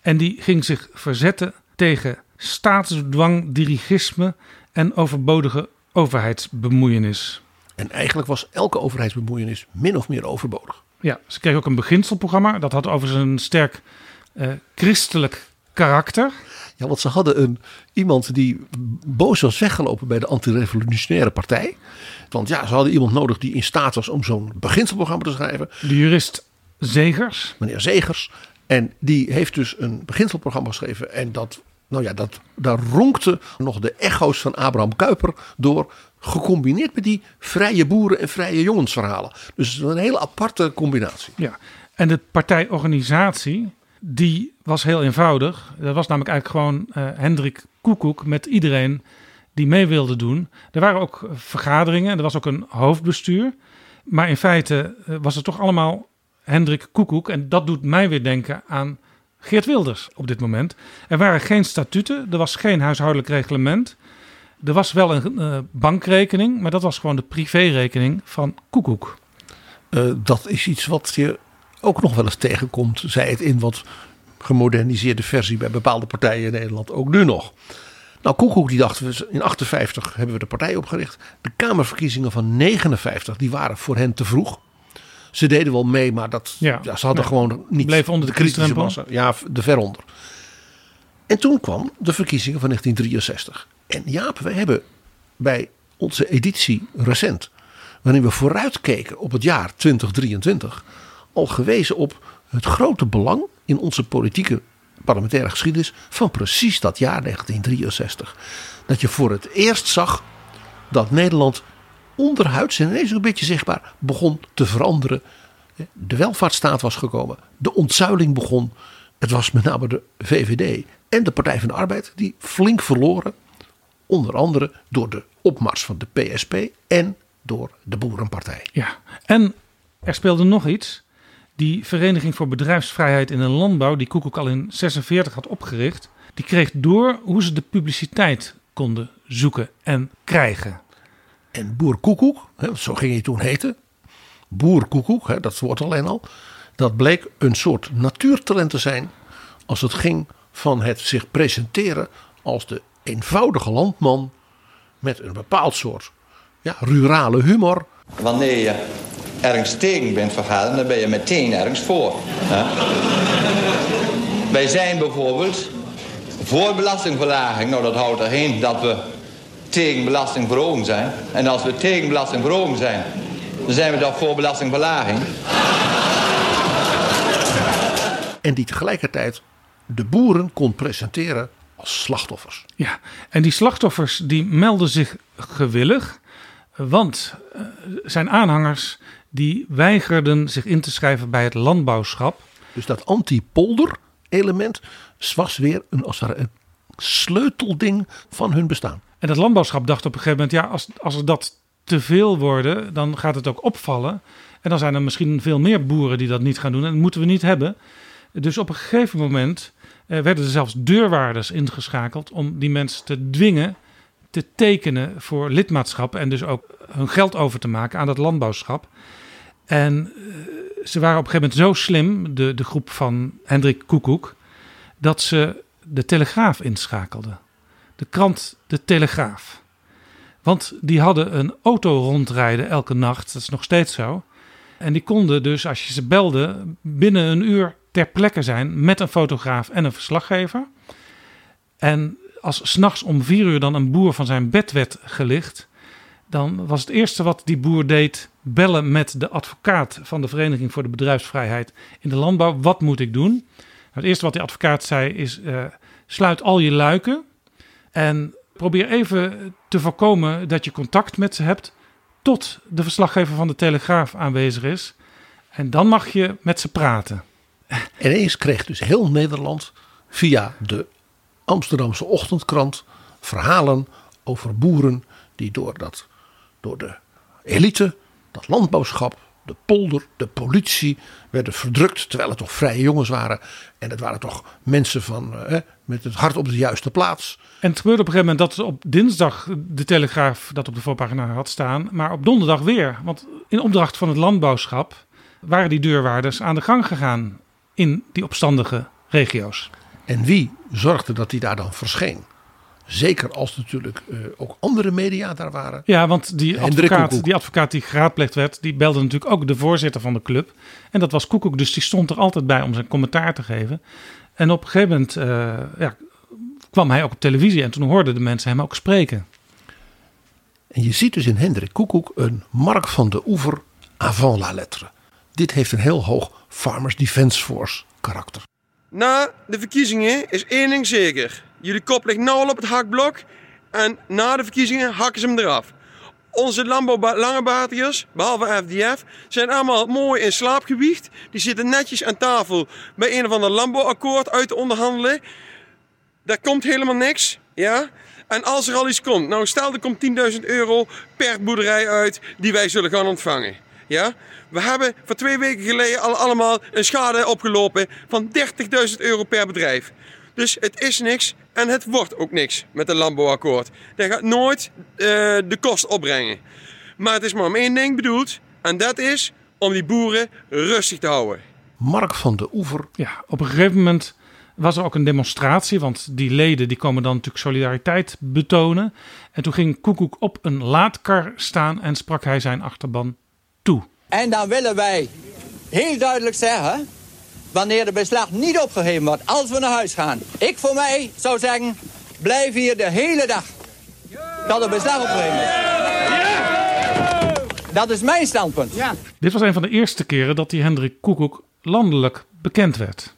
en die ging zich verzetten tegen staatsdwang, dirigisme en overbodige overheidsbemoeienis. En eigenlijk was elke overheidsbemoeienis min of meer overbodig. Ja, ze kreeg ook een beginselprogramma. Dat had overigens een sterk eh, christelijk karakter. Ja, want ze hadden een, iemand die boos was weggelopen bij de antirevolutionaire partij. Want ja, ze hadden iemand nodig die in staat was om zo'n beginselprogramma te schrijven. De jurist Zegers. Meneer Zegers. En die heeft dus een beginselprogramma geschreven. En dat, nou ja, dat, daar ronkte nog de echo's van Abraham Kuyper door. Gecombineerd met die vrije boeren en vrije jongensverhalen. Dus een hele aparte combinatie. Ja, en de partijorganisatie, die was heel eenvoudig. Dat was namelijk eigenlijk gewoon uh, Hendrik Koekoek met iedereen die mee wilde doen. Er waren ook vergaderingen, er was ook een hoofdbestuur. Maar in feite uh, was het toch allemaal Hendrik Koekoek. En dat doet mij weer denken aan Geert Wilders op dit moment. Er waren geen statuten, er was geen huishoudelijk reglement. Er was wel een uh, bankrekening, maar dat was gewoon de privérekening van Koekoek. Dat is iets wat je ook nog wel eens tegenkomt, zei het in wat gemoderniseerde versie bij bepaalde partijen in Nederland, ook nu nog. Nou, Koekoek die dacht, in 58 hebben we de partij opgericht. De Kamerverkiezingen van 59, die waren voor hen te vroeg. Ze deden wel mee, maar dat, ja, ja ze hadden gewoon niet Bleef onder de, de kritische massa. Ja, de veronder. En toen kwam de verkiezingen van 1963. En Jaap, we hebben bij onze editie recent, waarin we vooruitkeken op het jaar 2023, al gewezen op het grote belang in onze politieke parlementaire geschiedenis van precies dat jaar 1963. Dat je voor het eerst zag dat Nederland onderhuids en ineens een beetje zichtbaar begon te veranderen. De welvaartsstaat was gekomen, de ontzuiling begon. Het was met name de VVD en de Partij van de Arbeid die flink verloren. Onder andere door de opmars van de PSP en door de Boerenpartij. Ja, en er speelde nog iets. Die Vereniging voor Bedrijfsvrijheid in de Landbouw, die Koekoek al in 46 had opgericht, die kreeg door hoe ze de publiciteit konden zoeken en krijgen. En Boer Koekoek, zo ging hij toen heten, Boer Koekoek, dat woord alleen al, dat bleek een soort natuurtalent te zijn als het ging van het zich presenteren als de eenvoudige landman met een bepaald soort ja, rurale humor. Wanneer je ergens tegen bent vergaderd, dan ben je meteen ergens voor. Hè? Wij zijn bijvoorbeeld voor belastingverlaging. Nou, dat houdt erheen dat we tegen belastingverhoging zijn. En als we tegen belastingverhoging zijn, dan zijn we toch voor belastingverlaging. En die tegelijkertijd de boeren kon presenteren als slachtoffers. Ja, en die slachtoffers die melden zich gewillig, want uh, zijn aanhangers die weigerden zich in te schrijven bij het landbouwschap. Dus dat anti-polder element was weer een, als een sleutelding van hun bestaan. En het landbouwschap dacht op een gegeven moment, ja, als, als er dat te veel worden, dan gaat het ook opvallen. En dan zijn er misschien veel meer boeren die dat niet gaan doen. En dat moeten we niet hebben. Dus op een gegeven moment eh, werden er zelfs deurwaarders ingeschakeld om die mensen te dwingen te tekenen voor lidmaatschap en dus ook hun geld over te maken aan dat landbouwschap. En uh, ze waren op een gegeven moment zo slim, de, de groep van Hendrik Koekoek, dat ze de Telegraaf inschakelden. De krant De Telegraaf. Want die hadden een auto rondrijden elke nacht, dat is nog steeds zo. En die konden dus, als je ze belde, binnen een uur ter plekke zijn met een fotograaf en een verslaggever. En als s'nachts om vier uur dan een boer van zijn bed werd gelicht, dan was het eerste wat die boer deed bellen met de advocaat van de Vereniging voor de Bedrijfsvrijheid in de Landbouw. Wat moet ik doen? Nou, het eerste wat die advocaat zei is: uh, sluit al je luiken en probeer even te voorkomen dat je contact met ze hebt tot de verslaggever van de Telegraaf aanwezig is. En dan mag je met ze praten. En ineens kreeg dus heel Nederland via de Amsterdamse ochtendkrant verhalen over boeren die door, dat, door de elite, dat landbouwschap, de polder, de politie werden verdrukt. Terwijl het toch vrije jongens waren. En het waren toch mensen van, eh, met het hart op de juiste plaats. En het gebeurde op een gegeven moment dat op dinsdag de Telegraaf dat op de voorpagina had staan. Maar op donderdag weer. Want in opdracht van het landbouwschap waren die deurwaarders aan de gang gegaan in die opstandige regio's. En wie zorgde dat hij daar dan verscheen? Zeker als natuurlijk uh, ook andere media daar waren. Ja, want die advocaat, die advocaat die geraadpleegd werd, die belde natuurlijk ook de voorzitter van de club. En dat was Koekoek, dus die stond er altijd bij om zijn commentaar te geven. En op een gegeven moment uh, ja, kwam hij ook op televisie en toen hoorden de mensen hem ook spreken. En je ziet dus in Hendrik Koekoek een Mark van de Oever avant la lettre. Dit heeft een heel hoog Farmers Defence Force karakter. Na de verkiezingen is één ding zeker. Jullie kop ligt nauw op het hakblok. En na de verkiezingen hakken ze hem eraf. Onze landbouwlangebaardigers, behalve FDF, zijn allemaal mooi in slaapgewicht. Die zitten netjes aan tafel bij een of ander landbouwakkoord uit te onderhandelen. Daar komt helemaal niks. Ja? En als er al iets komt, nou stel er komt 10.000 euro per boerderij uit die wij zullen gaan ontvangen. Ja? We hebben voor twee weken geleden al allemaal een schade opgelopen van 30.000 euro per bedrijf. Dus het is niks en het wordt ook niks met het landbouwakkoord. Dat gaat nooit uh, de kost opbrengen. Maar het is maar om één ding bedoeld. En dat is om die boeren rustig te houden. Mark van de Oever. Ja, op een gegeven moment was er ook een demonstratie. Want die leden die komen dan natuurlijk solidariteit betonen. En toen ging Koekoek op een laadkar staan en sprak hij zijn achterban toe. En dan willen wij heel duidelijk zeggen wanneer de beslag niet opgeheven wordt als we naar huis gaan. Ik voor mij zou zeggen, blijf hier de hele dag tot de beslag opgeheven is. Dat is mijn standpunt. Ja. Dit was een van de eerste keren dat die Hendrik Koekoek landelijk bekend werd.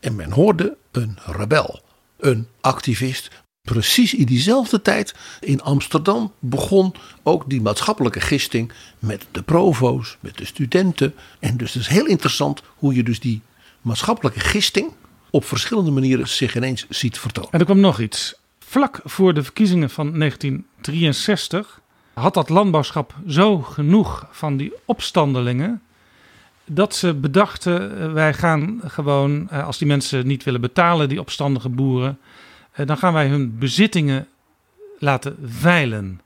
En men hoorde een rebel, een activist. Precies in diezelfde tijd in Amsterdam begon ook die maatschappelijke gisting met de provo's, met de studenten. En dus het is heel interessant hoe je dus die maatschappelijke gisting op verschillende manieren zich ineens ziet vertonen. En er kwam nog iets. Vlak voor de verkiezingen van 1963 had dat landbouwschap zo genoeg van die opstandelingen dat ze bedachten: eh, wij gaan gewoon, eh, als die mensen niet willen betalen, die opstandige boeren, dan gaan wij hun bezittingen laten veilen.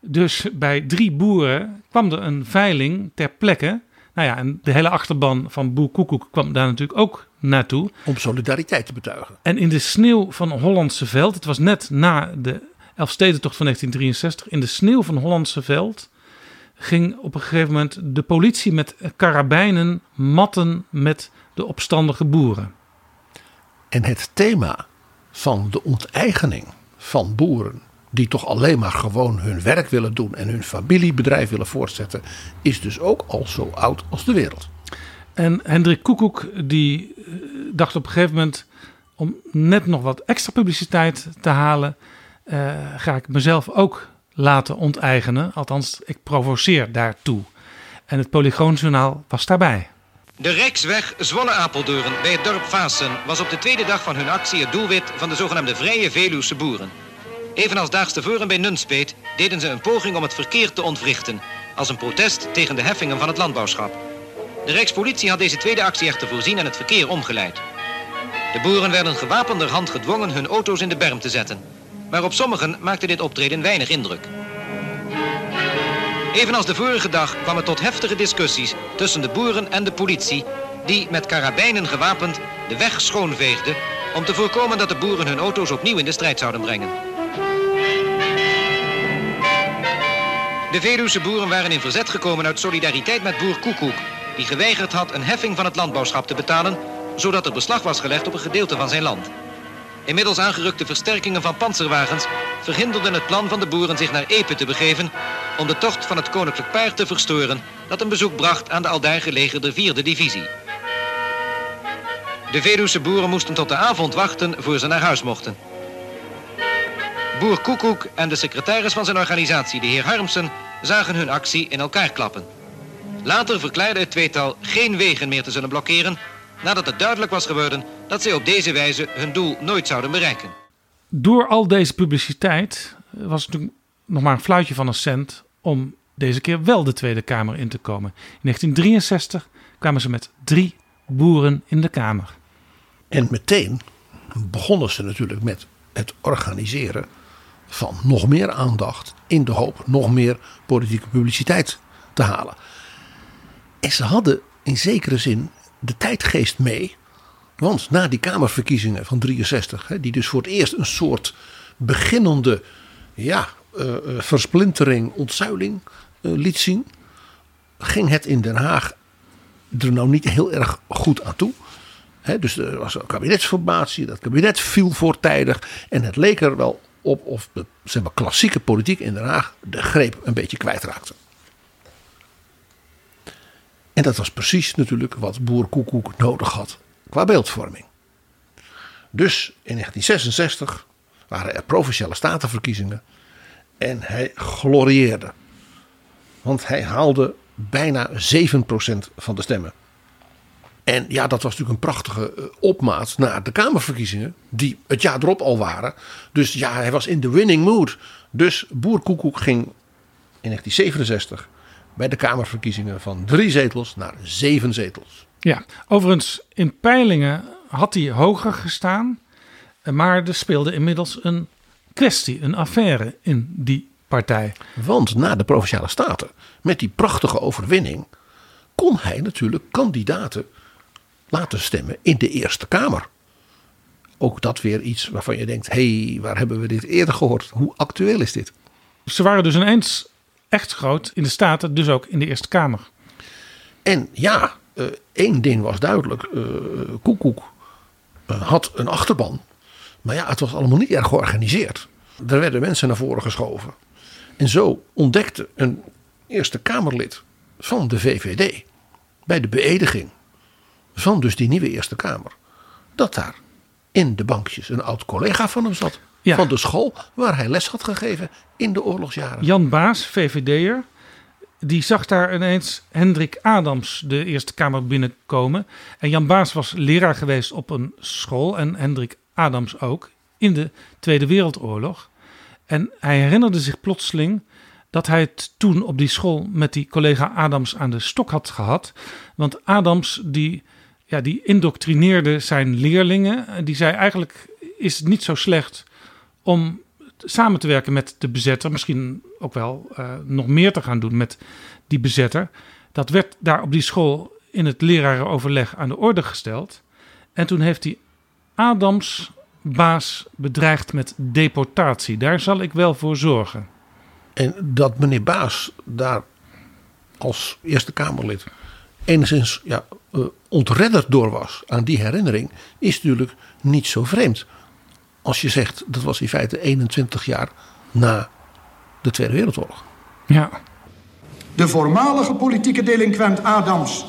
Dus bij drie boeren kwam er een veiling ter plekke. Nou ja, en de hele achterban van Boer Koekoek kwam daar natuurlijk ook naartoe. Om solidariteit te betuigen. En in de sneeuw van Hollandse Veld, het was net na de Elfstedentocht van 1963, in de sneeuw van Hollandse Veld ging op een gegeven moment de politie met karabijnen matten met de opstandige boeren. En het thema van de onteigening van boeren die toch alleen maar gewoon hun werk willen doen en hun familiebedrijf willen voortzetten, is dus ook al zo oud als de wereld. En Hendrik Koekoek die eh, dacht op een gegeven moment om net nog wat extra publiciteit te halen, uh, ga ik mezelf ook laten onteigenen. Althans, ik provoceer daartoe. En het Polygoonjournaal was daarbij. De Rijksweg Zwolle-Apeldoorn bij het dorp Vaassen was op de tweede dag van hun actie het doelwit van de zogenaamde Vrije Veluwse boeren. Evenals daags tevoren bij Nunspeet deden ze een poging om het verkeer te ontwrichten, als een protest tegen de heffingen van het landbouwschap. De Rijkspolitie had deze tweede actie echter voorzien en het verkeer omgeleid. De boeren werden gewapenderhand gedwongen hun auto's in de berm te zetten. Maar op sommigen maakte dit optreden weinig indruk. Evenals de vorige dag kwam het tot heftige discussies tussen de boeren en de politie... die met karabijnen gewapend de weg schoonveegden... om te voorkomen dat de boeren hun auto's opnieuw in de strijd zouden brengen. De Veluwse boeren waren in verzet gekomen uit solidariteit met boer Koekoek... die geweigerd had een heffing van het landbouwschap te betalen... zodat er beslag was gelegd op een gedeelte van zijn land. Inmiddels aangerukte versterkingen van panzerwagens verhinderden het plan van de boeren zich naar Epe te begeven om de tocht van het koninklijk paard te verstoren dat een bezoek bracht aan de aldaar gelegerde vierde divisie. De Veluwse boeren moesten tot de avond wachten voor ze naar huis mochten. Boer Koekoek en de secretaris van zijn organisatie, de heer Harmsen, zagen hun actie in elkaar klappen. Later verklaarde het tweetal geen wegen meer te zullen blokkeren nadat het duidelijk was geworden dat zij op deze wijze hun doel nooit zouden bereiken. Door al deze publiciteit was het natuurlijk nog maar een fluitje van een cent om deze keer wel de Tweede Kamer in te komen. In 1963 kwamen ze met drie boeren in de Kamer. En meteen begonnen ze natuurlijk met het organiseren van nog meer aandacht in de hoop nog meer politieke publiciteit te halen. En ze hadden in zekere zin de tijdgeest mee. Want na die Kamerverkiezingen van 63, die dus voor het eerst een soort beginnende ja, eh, eh, versplintering, ontzuiling eh, liet zien, ging het in Den Haag er nou niet heel erg goed aan toe. Dus er was een kabinetsformatie, dat kabinet viel voortijdig en het leek er wel op of de zeg maar, klassieke politiek in Den Haag de greep een beetje kwijtraakte. En dat was precies natuurlijk wat Boer Koekoek nodig had qua beeldvorming. Dus in 1966 waren er provinciale statenverkiezingen en hij glorieerde. Want hij haalde bijna 7% van de stemmen. En ja, dat was natuurlijk een prachtige eh, opmaat naar de Kamerverkiezingen, die het jaar erop al waren. Dus ja, hij was in de winning mood. Dus Boer Koekoek ging in 1967 bij de Kamerverkiezingen van drie zetels naar zeven zetels. Ja, overigens in peilingen had hij hoger gestaan. Maar er speelde inmiddels een kwestie, een affaire in die partij. Want na de provinciale staten, met die prachtige overwinning, kon hij natuurlijk kandidaten laten stemmen in de Eerste Kamer. Ook dat weer iets waarvan je denkt: hé, hey, waar hebben we dit eerder gehoord? Hoe actueel is dit? Ze waren dus ineens echt groot in de Staten, dus ook in de Eerste Kamer. En ja, uh, één ding was duidelijk: uh, Koekoek uh, had een achterban. Maar ja, het was allemaal niet erg georganiseerd. Er werden mensen naar voren geschoven. En zo ontdekte een Eerste Kamerlid van de VVD bij de beëdiging van dus die nieuwe Eerste Kamer. Dat daar in de bankjes een oud collega van hem zat. Ja. Van de school waar hij les had gegeven in de oorlogsjaren. Jan Baas, VVD'er, die zag daar ineens Hendrik Adams de Eerste Kamer binnenkomen. En Jan Baas was leraar geweest op een school en Hendrik Adams ook in de Tweede Wereldoorlog. En hij herinnerde zich plotseling dat hij het toen op die school met die collega Adams aan de stok had gehad. Want Adams die, ja, die indoctrineerde zijn leerlingen. Die zei eigenlijk is het niet zo slecht om samen te werken met de bezetter. Misschien ook wel uh, nog meer te gaan doen met die bezetter. Dat werd daar op die school in het lerarenoverleg aan de orde gesteld. En toen heeft hij Adams baas bedreigd met deportatie. Daar zal ik wel voor zorgen. En dat meneer Baas daar als Eerste Kamerlid enigszins ja, uh, ontredderd door was aan die herinnering, is natuurlijk niet zo vreemd. Als je zegt dat was in feite 21 jaar na de Tweede Wereldoorlog. Ja. De voormalige politieke delinquent Adams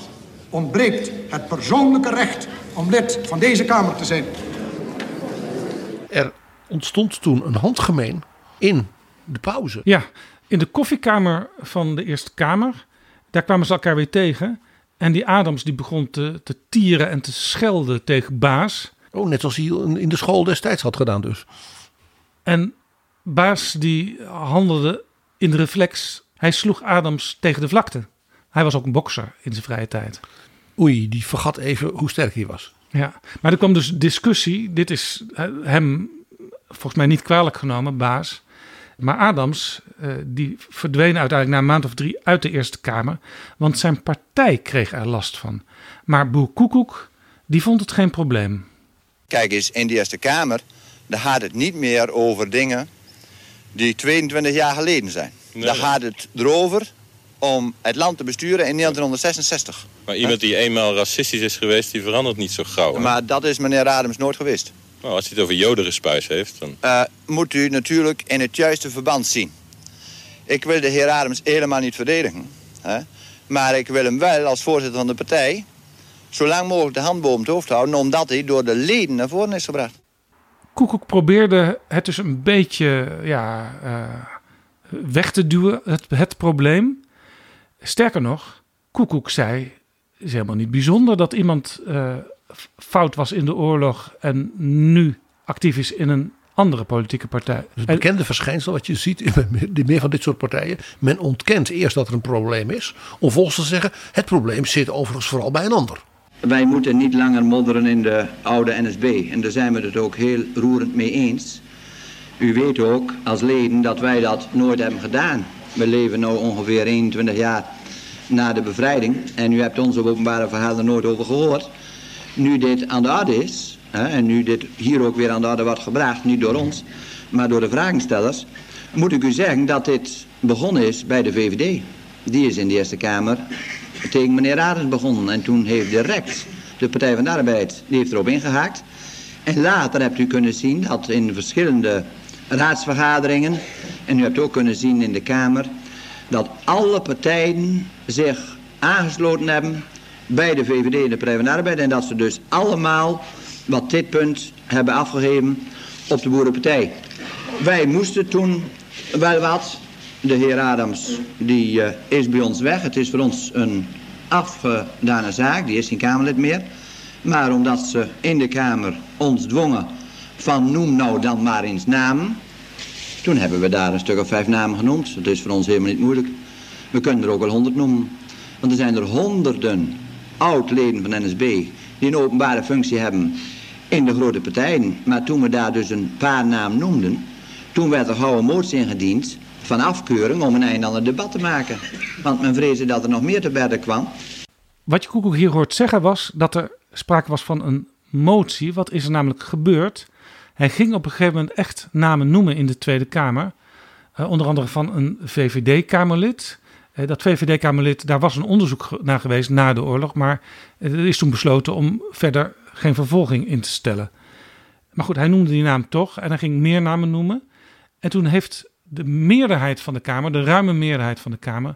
ontbreekt het persoonlijke recht om lid van deze Kamer te zijn. Er ontstond toen een handgemeen in de pauze. Ja, in de koffiekamer van de Eerste Kamer. Daar kwamen ze elkaar weer tegen. En die Adams die begon te, te tieren en te schelden tegen Baas. Oh, net zoals hij in de school destijds had gedaan dus. En Baas die handelde in de reflex. Hij sloeg Adams tegen de vlakte. Hij was ook een bokser in zijn vrije tijd. Oei, die vergat even hoe sterk hij was. Ja, maar er kwam dus discussie. Dit is hem volgens mij niet kwalijk genomen, baas. Maar Adams, uh, die verdween uiteindelijk na een maand of drie uit de Eerste Kamer. Want zijn partij kreeg er last van. Maar Boer Koekoek, die vond het geen probleem. Kijk eens, in de Eerste Kamer, daar gaat het niet meer over dingen die 22 jaar geleden zijn. Nee. Daar gaat het erover om het land te besturen in 1966. Maar iemand die eenmaal racistisch is geweest, die verandert niet zo gauw. Hè? Maar dat is meneer Adams nooit geweest. Nou, als hij het over jodenrespuis heeft, dan... Uh, moet u natuurlijk in het juiste verband zien. Ik wil de heer Adams helemaal niet verdedigen. Hè? Maar ik wil hem wel als voorzitter van de partij... zo lang mogelijk de hand boven het hoofd houden... omdat hij door de leden naar voren is gebracht. Koekoek probeerde het dus een beetje ja, uh, weg te duwen, het, het probleem. Sterker nog, Koekoek zei... het is helemaal niet bijzonder dat iemand... Uh, fout was in de oorlog en nu actief is in een andere politieke partij. Het bekende verschijnsel wat je ziet in meer van dit soort partijen. Men ontkent eerst dat er een probleem is. Om volgens te zeggen, het probleem zit overigens vooral bij een ander. Wij moeten niet langer modderen in de oude NSB. En daar zijn we het ook heel roerend mee eens. U weet ook als leden dat wij dat nooit hebben gedaan. We leven nu ongeveer 21 jaar na de bevrijding. En u hebt onze openbare verhalen er nooit over gehoord nu dit aan de orde is, hè, en nu dit hier ook weer aan de orde wordt gebracht, niet door ons, maar door de vragenstellers, moet ik u zeggen dat dit begonnen is bij de VVD. Die is in de Eerste Kamer tegen meneer Adens begonnen. En toen heeft direct de Partij van de Arbeid, die heeft erop ingehaakt. En later hebt u kunnen zien dat in verschillende raadsvergaderingen, en u hebt ook kunnen zien in de Kamer, dat alle partijen zich aangesloten hebben bij de VVD en de Partij van de Arbeid. En dat ze dus allemaal wat dit punt hebben afgegeven op de Boerenpartij. Wij moesten toen wel wat. De heer Adams die, uh, is bij ons weg. Het is voor ons een afgedane zaak. Die is geen Kamerlid meer. Maar omdat ze in de Kamer ons dwongen van noem nou dan maar eens namen. Toen hebben we daar een stuk of vijf namen genoemd. Dat is voor ons helemaal niet moeilijk. We kunnen er ook wel honderd noemen. Want er zijn er honderden oud-leden van NSB die een openbare functie hebben in de grote partijen. Maar toen we daar dus een paar namen noemden, toen werd er gauw motie ingediend van afkeuring om een einde aan het debat te maken. Want men vreesde dat er nog meer te berden kwam. Wat je Koekoek hier hoort zeggen was dat er sprake was van een motie. Wat is er namelijk gebeurd? Hij ging op een gegeven moment echt namen noemen in de Tweede Kamer. Uh, onder andere van een VVD-Kamerlid. Uh, dat VVD-Kamerlid, daar was een onderzoek naar geweest na de oorlog. Maar er is toen besloten om verder geen vervolging in te stellen. Maar goed, hij noemde die naam toch en hij ging meer namen noemen. En toen heeft de meerderheid van de Kamer, de ruime meerderheid van de Kamer,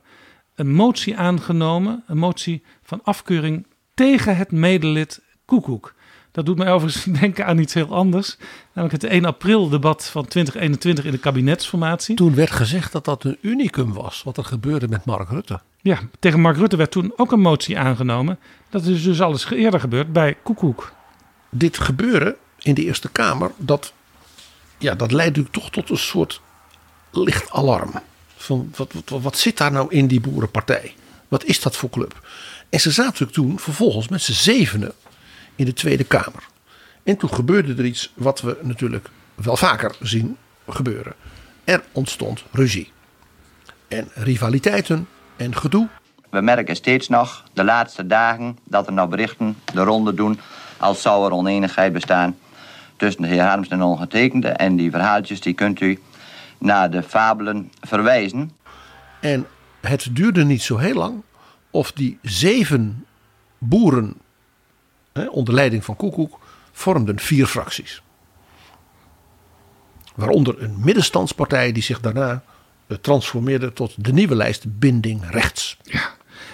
een motie aangenomen, een motie van afkeuring tegen het medelid Koekoek. Dat doet mij overigens <laughs> denken aan iets heel anders. Namelijk het 1 april debat van 2021 in de kabinetsformatie. Toen werd gezegd dat dat een unicum was, wat er gebeurde met Mark Rutte. Ja, tegen Mark Rutte werd toen ook een motie aangenomen. Dat is dus alles eerder gebeurd bij Koekoek. Dit gebeuren in de Eerste Kamer, dat, ja, dat leidt natuurlijk toch tot een soort licht alarm. Van wat, wat, wat zit daar nou in die boerenpartij? Wat is dat voor club? En ze zaten natuurlijk toen vervolgens met z'n zevenen in de Tweede Kamer. En toen gebeurde er iets wat we natuurlijk wel vaker zien gebeuren. Er ontstond ruzie. En rivaliteiten en gedoe. We merken steeds nog de laatste dagen dat er nou berichten de ronde doen als zou er oneenigheid bestaan tussen de heer Harms en ondergetekende. En die verhaaltjes die kunt u naar de fabelen verwijzen. En het duurde niet zo heel lang of die zeven boeren hè, onder leiding van Koekoek vormden vier fracties. Waaronder een middenstandspartij die zich daarna eh, transformeerde tot de nieuwe lijst Binding Rechts. Ja,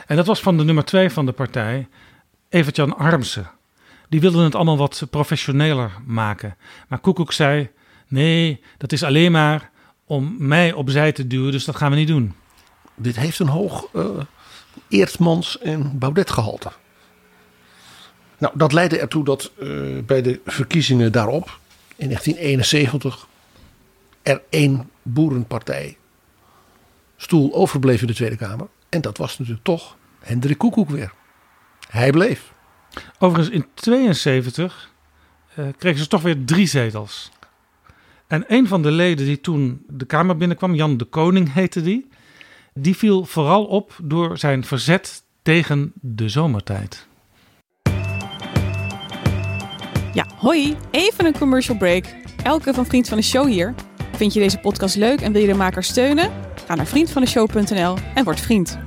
en dat was van de nummer twee van de partij, Evert-Jan Armsen. Die wilden het allemaal wat professioneler maken. Maar Koekoek zei, nee, dat is alleen maar om mij opzij te duwen, dus dat gaan we niet doen. Dit heeft een hoog uh, Eertmans en Baudet gehalte. Nou, dat leidde ertoe dat uh, bij de verkiezingen daarop, in 1971, er één boerenpartij stoel overbleef in de Tweede Kamer. En dat was natuurlijk toch Hendrik Koekoek weer. Hij bleef. Overigens in 72 uh, kregen ze toch weer drie zetels. En een van de leden die toen de Kamer binnenkwam, Jan de Koning heette die, die viel vooral op door zijn verzet tegen de zomertijd. Ja, hoi, even een commercial break. Elke van Vriend van de Show hier. Vind je deze podcast leuk en wil je de maker steunen? Ga naar vriendvandeshow.nl en word vriend.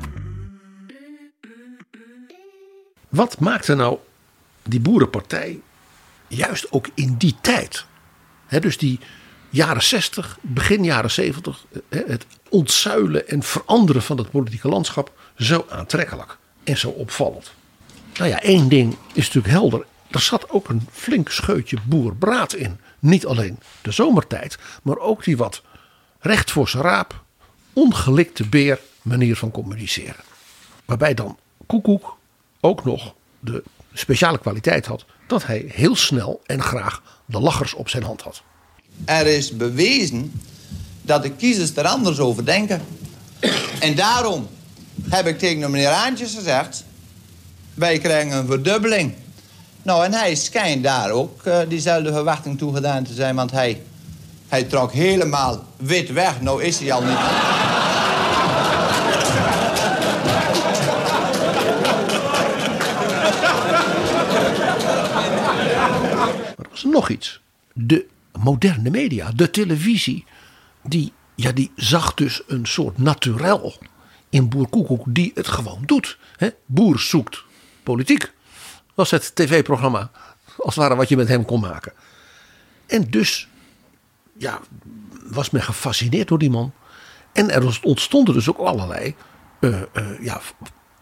Wat maakte nou die boerenpartij juist ook in die tijd? He, dus die jaren 60, begin jaren 70, het ontzuilen en veranderen van het politieke landschap zo aantrekkelijk en zo opvallend. Nou ja, één ding is natuurlijk helder. Er zat ook een flink scheutje boerbraad in. Niet alleen de zomertijd, maar ook die wat recht voor zijn raap, ongelikte beer manier van communiceren. Waarbij dan Koekoek ook nog de speciale kwaliteit had dat hij heel snel en graag de lachers op zijn hand had. Er is bewezen dat de kiezers er anders over denken. En daarom heb ik tegen de meneer Aantjes gezegd... wij krijgen een verdubbeling. Nou, en hij schijnt daar ook uh, diezelfde verwachting toegedaan te zijn... want hij, hij trok helemaal wit weg. Nou is hij al niet... was er nog iets. De moderne media, de televisie, die, ja, die zag dus een soort naturel in Boer Koekoek die het gewoon doet. Hè? Boer zoekt politiek. Was het tv-programma als het ware wat je met hem kon maken. En dus ja, was men gefascineerd door die man. En er ontstonden dus ook allerlei, eh, eh, ja,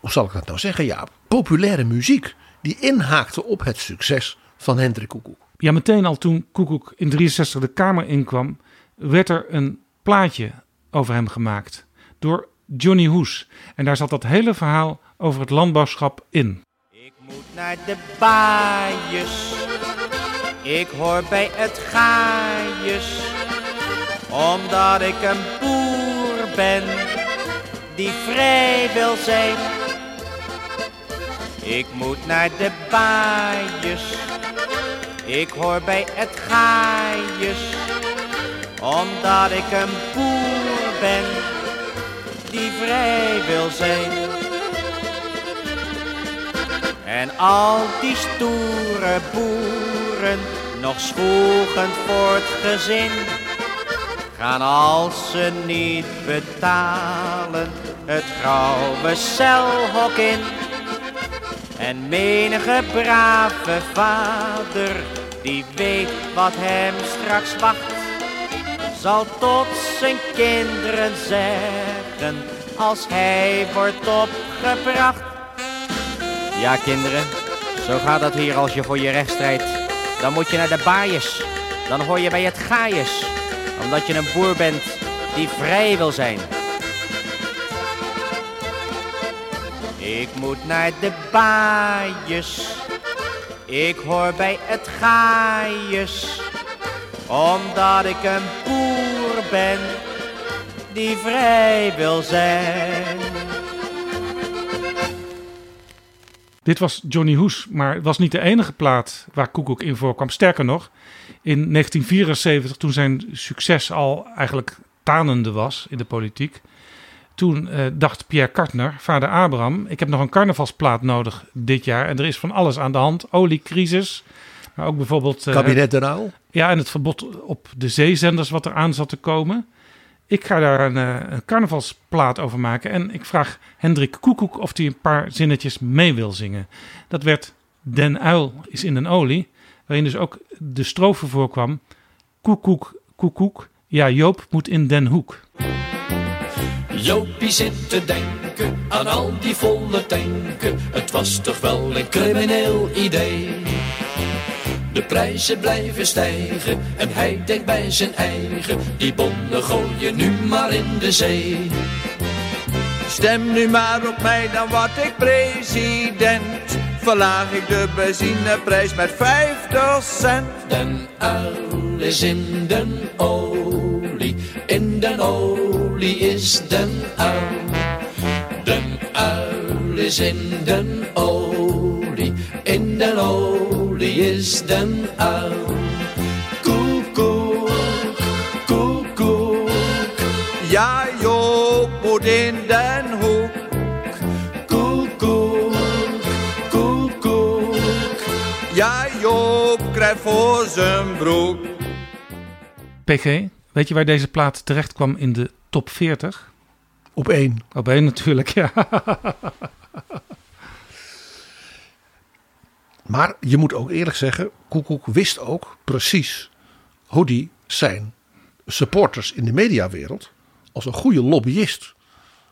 hoe zal ik dat nou zeggen? Ja, populaire muziek die inhaakte op het succes van Hendrik Koekoek. Ja, meteen al toen Koekoek in 63 de Kamer inkwam, werd er een plaatje over hem gemaakt door Johnny Hoes. En daar zat dat hele verhaal over het landbouwschap in. Ik moet naar de baaiers, ik hoor bij het gaaiers, omdat ik een boer ben die vrij wil zijn. Ik moet naar de baaiers, ik hoor bij het gaaiers, omdat ik een boer ben die vrij wil zijn. En al die stoere boeren, nog zwoegend voor het gezin, gaan als ze niet betalen het grauwe celhok in. En menige brave vader, die weet wat hem straks wacht, zal tot zijn kinderen zeggen als hij wordt opgebracht. Ja, kinderen, zo gaat dat hier als je voor je recht strijdt. Dan moet je naar de baaiers, dan hoor je bij het gaaiers, omdat je een boer bent die vrij wil zijn. Ik moet naar de baaiers, ik hoor bij het gaaiers, omdat ik een boer ben die vrij wil zijn. Dit was Johnny Hoes, maar het was niet de enige plaat waar Koekoek in voorkwam. Sterker nog, in 1974, toen zijn succes al eigenlijk tanende was in de politiek, toen eh, dacht Pierre Kartner, vader Abraham, ik heb nog een carnavalsplaat nodig dit jaar. En er is van alles aan de hand. Oliecrisis, maar ook bijvoorbeeld... eh, Kabinet de. Ja, en het verbod op de zeezenders wat er aan zat te komen. Ik ga daar een, eh, een carnavalsplaat over maken. En ik vraag Hendrik Koekoek of hij een paar zinnetjes mee wil zingen. Dat werd Den Uil is in een olie. Waarin dus ook de strofe voorkwam. Koekoek, koekoek. Ja, Joop moet in Den Hoek. Jopie zit te denken aan al die volle tanken. Het was toch wel een crimineel idee. De prijzen blijven stijgen en hij denkt bij zijn eigen. Die bonnen gooien nu maar in de zee. Stem nu maar op mij, dan word ik president. Verlaag ik de benzineprijs met 50 cent. Den uil is in den olie, in den olie is den uil. Den uil is in den olie, in den olie is den uil. Koekoek, koekoek, Ja, Joop moet in Den Hoek. koekoek, koekoek. Ja, Joop krijgt voor zijn broek. PG, weet je waar deze plaat terecht kwam in de top 40? Op één. Op één natuurlijk, ja. Maar je moet ook eerlijk zeggen, Koekoek wist ook precies hoe die zijn supporters in de mediawereld als een goede lobbyist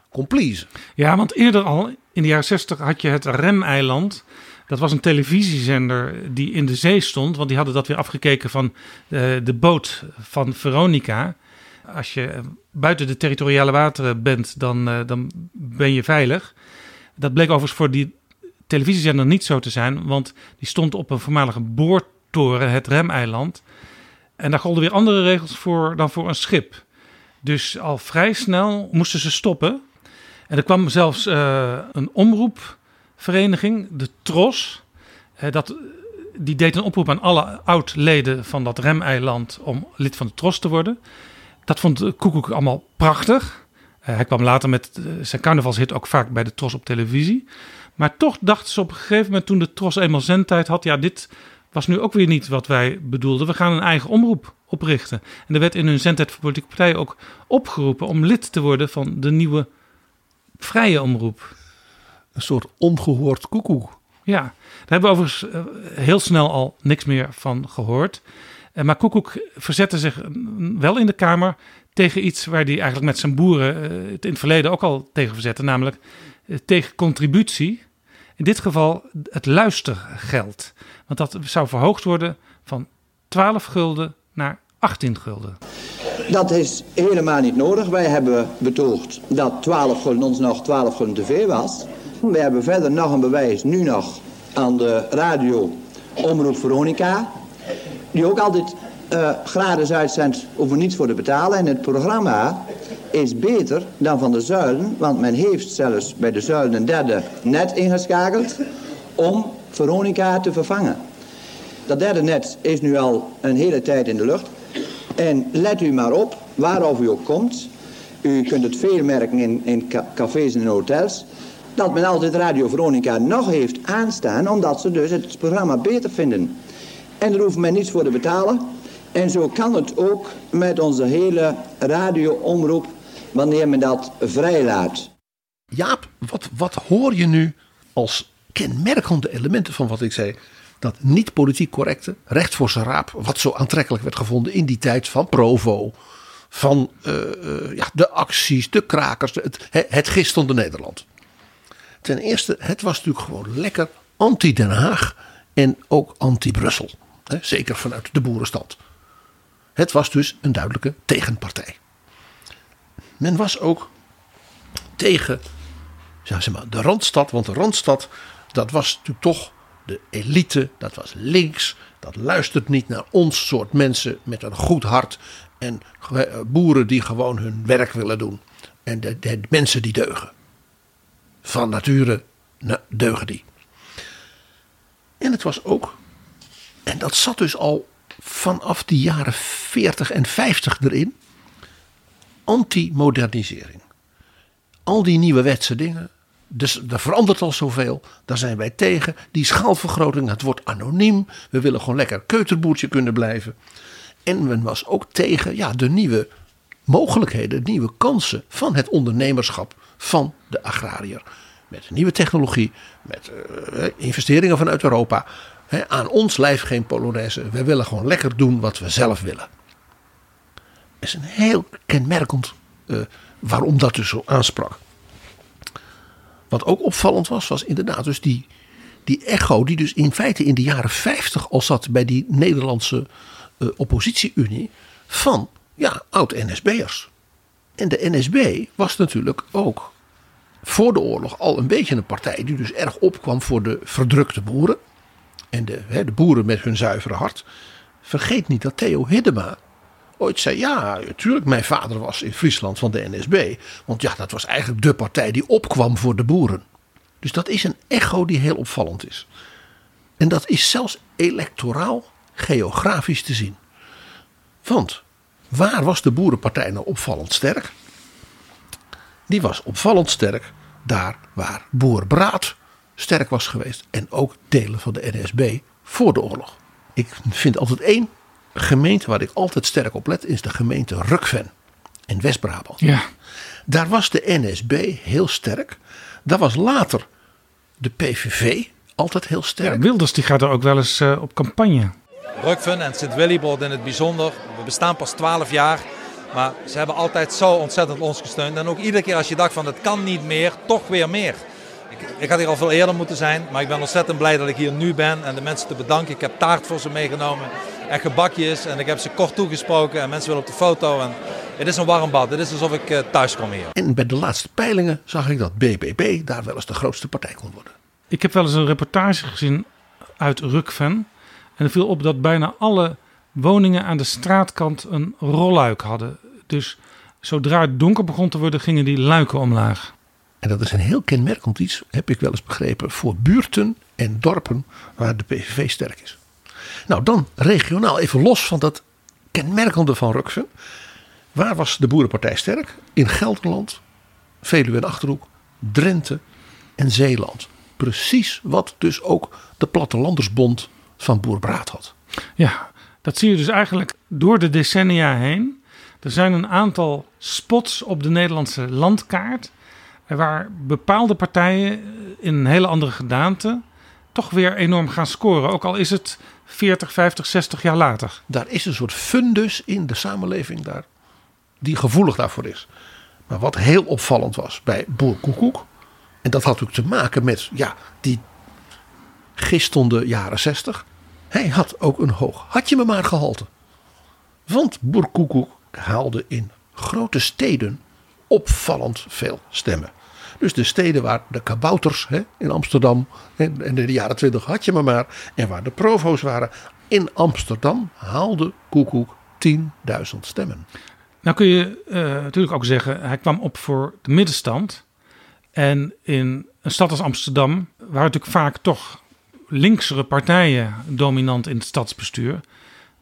kon pleasen. Ja, want eerder al, in de jaren 60, had je het Remeiland. Dat was een televisiezender die in de zee stond. Want die hadden dat weer afgekeken van eh, de boot van Veronica. Als je buiten de territoriale wateren bent, dan, eh, dan ben je veilig. Dat bleek overigens voor die televisiezender niet zo te zijn. Want die stond op een voormalige boortoren, het Remeiland. En daar golden weer andere regels voor dan voor een schip. Dus al vrij snel moesten ze stoppen. En er kwam zelfs eh, een omroepvereniging, de TROS. Eh, dat, die deed een oproep aan alle oud-leden van dat remeiland om lid van de TROS te worden. Dat vond Koekoek allemaal prachtig. Eh, hij kwam later met eh, zijn carnavalshit ook vaak bij de TROS op televisie. Maar toch dachten ze op een gegeven moment toen de TROS eenmaal zendtijd had... ja, dit was nu ook weer niet wat wij bedoelden. We gaan een eigen omroep oprichten. En er werd in hun zendtijd voor politieke partijen ook opgeroepen om lid te worden van de nieuwe vrije omroep. Een soort ongehoord koekoek. Ja, daar hebben we overigens eh, heel snel al niks meer van gehoord. Eh, Maar Koekoek verzette zich wel in de Kamer tegen iets waar hij eigenlijk met zijn boeren eh, het in het verleden ook al tegen verzette, namelijk eh, tegen contributie. In dit geval het luistergeld. Want dat zou verhoogd worden van 12 gulden naar 18 gulden. Dat is helemaal niet nodig. Wij hebben betoogd dat 12 gulden ons nog 12 gulden te veel was. We hebben verder nog een bewijs, nu nog, aan de radio Omroep Veronica. Die ook altijd eh, gratis uitzendt, hoeven niets voor te betalen. En het programma is beter dan van de zuilen, want men heeft zelfs bij de zuilen een derde net ingeschakeld om Veronica te vervangen. Dat derde net is nu al een hele tijd in de lucht. En let u maar op, waarover u ook komt. U kunt het veel merken in, in ca- cafés en hotels. Dat men altijd Radio Veronica nog heeft aanstaan, omdat ze dus het programma beter vinden. En daar hoeft men niets voor te betalen. En zo kan het ook met onze hele radioomroep, wanneer men dat vrijlaat. Jaap, wat, wat hoor je nu als kenmerkende elementen van wat ik zei? Dat niet politiek correcte, recht voor zijn raap, wat zo aantrekkelijk werd gevonden in die tijd van Provo. Van eh, eh, ja, de acties, de krakers, het, het gistende Nederland. Ten eerste, het was natuurlijk gewoon lekker anti-Den Haag en ook anti-Brussel. Zeker vanuit de boerenstand. Het was dus een duidelijke tegenpartij. Men was ook tegen zeg maar, de Randstad. Want de Randstad, dat was natuurlijk toch de elite. Dat was links. Dat luistert niet naar ons soort mensen met een goed hart. En eh, boeren die gewoon hun werk willen doen. En de, de mensen die deugen. Van nature deugen die. En het was ook, en dat zat dus al vanaf de jaren 40 en 50 erin, anti-modernisering. Al die nieuwe wetse dingen, dus er verandert al zoveel, daar zijn wij tegen. Die schaalvergroting, het wordt anoniem, we willen gewoon lekker keuterboertje kunnen blijven. En men was ook tegen ja, de nieuwe mogelijkheden, de nieuwe kansen van het ondernemerschap van de agrariër. Met nieuwe technologie, met eh, investeringen vanuit Europa. Aan ons lijf geen Polonaise. We willen gewoon lekker doen wat we zelf willen. Dat is een heel kenmerkend eh, waarom dat dus zo aansprak. Wat ook opvallend was, was inderdaad dus die, die echo die dus in feite in de jaren 50 al zat bij die Nederlandse eh, oppositie-unie van ja, oud-NSB'ers. En de NSB was natuurlijk ook voor de oorlog al een beetje een partij die dus erg opkwam voor de verdrukte boeren. En de, hè, de boeren met hun zuivere hart. Vergeet niet dat Theo Hiddema ooit zei: Ja, natuurlijk, mijn vader was in Friesland van de NSB. Want ja, dat was eigenlijk de partij die opkwam voor de boeren. Dus dat is een echo die heel opvallend is. En dat is zelfs electoraal geografisch te zien. Want waar was de boerenpartij nou opvallend sterk? Die was opvallend sterk daar waar Boerbraad sterk was geweest. En ook delen van de NSB voor de oorlog. Ik vind altijd één gemeente waar ik altijd sterk op let. Is de gemeente Rukven in West-Brabant. Ja. Daar was de NSB heel sterk. Daar was later de PVV altijd heel sterk. Ja, Wilders die gaat er ook wel eens eh, op campagne. Rukven en Sint-Willibord in het bijzonder. We bestaan pas 12 jaar. Maar ze hebben altijd zo ontzettend ons gesteund. En ook iedere keer als je dacht van het kan niet meer, toch weer meer. Ik, ik had hier al veel eerder moeten zijn. Maar ik ben ontzettend blij dat ik hier nu ben. En de mensen te bedanken. Ik heb taart voor ze meegenomen. En gebakjes. En ik heb ze kort toegesproken. En mensen willen op de foto. En het is een warm bad. Het is alsof ik eh, thuis kom hier. En bij de laatste peilingen zag ik dat BBB daar wel eens de grootste partij kon worden. Ik heb wel eens een reportage gezien uit Rukven. En er viel op dat bijna alle woningen aan de straatkant een rolluik hadden. Dus zodra het donker begon te worden, gingen die luiken omlaag. En dat is een heel kenmerkend iets, heb ik wel eens begrepen, voor buurten en dorpen waar de PVV sterk is. Nou, dan regionaal, even los van dat kenmerkende van Rukven. Waar was de Boerenpartij sterk? In Gelderland, Veluwe en Achterhoek, Drenthe en Zeeland. Precies wat dus ook de Plattelandersbond van Boer Braat had. Ja, dat zie je dus eigenlijk door de decennia heen. Er zijn een aantal spots op de Nederlandse landkaart. Waar bepaalde partijen in een hele andere gedaante toch weer enorm gaan scoren. Ook al is het 40, 50, 60 jaar later. Daar is een soort fundus in de samenleving daar, die gevoelig daarvoor is. Maar wat heel opvallend was bij Boer Koekoek. En dat had natuurlijk te maken met ja, die gistende jaren 60. Hij had ook een hoog had je me maar gehalte. Want Boer Koekoek haalde in grote steden opvallend veel stemmen. Dus de steden waar de kabouters hè, in Amsterdam en in de jaren 20 had je maar maar. En waar de provo's waren. In Amsterdam haalde Koekoek 10.000 stemmen. Nou kun je uh, natuurlijk ook zeggen, hij kwam op voor de middenstand. En in een stad als Amsterdam waren natuurlijk vaak toch linksere partijen dominant in het stadsbestuur.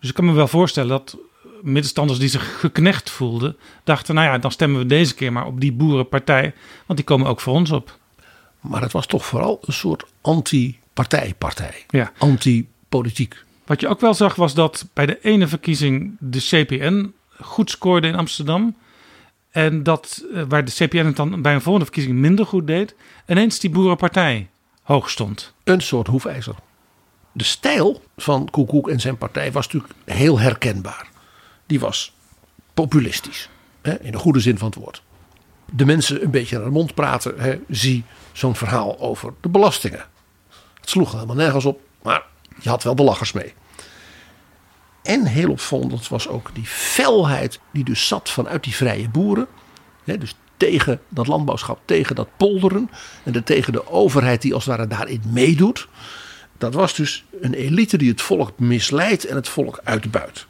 Dus ik kan me wel voorstellen dat middenstanders die zich geknecht voelden, dachten: nou ja, dan stemmen we deze keer maar op die boerenpartij, want die komen ook voor ons op. Maar het was toch vooral een soort anti-partijpartij, ja. anti-politiek. Wat je ook wel zag was dat bij de ene verkiezing de CPN goed scoorde in Amsterdam. En dat eh, waar de CPN het dan bij een volgende verkiezing minder goed deed, ineens die boerenpartij hoog stond. Een soort hoefijzer. De stijl van Koekoek en zijn partij was natuurlijk heel herkenbaar. Die was populistisch, hè, in de goede zin van het woord. De mensen een beetje naar de mond praten. Hè, zie zo'n verhaal over de belastingen. Het sloeg helemaal nergens op, maar je had wel de lachers mee. En heel opvallend was ook die felheid die dus zat vanuit die vrije boeren. Hè, dus tegen dat landbouwschap, tegen dat polderen. En tegen de overheid die als het ware daarin meedoet. Dat was dus een elite die het volk misleidt en het volk uitbuit.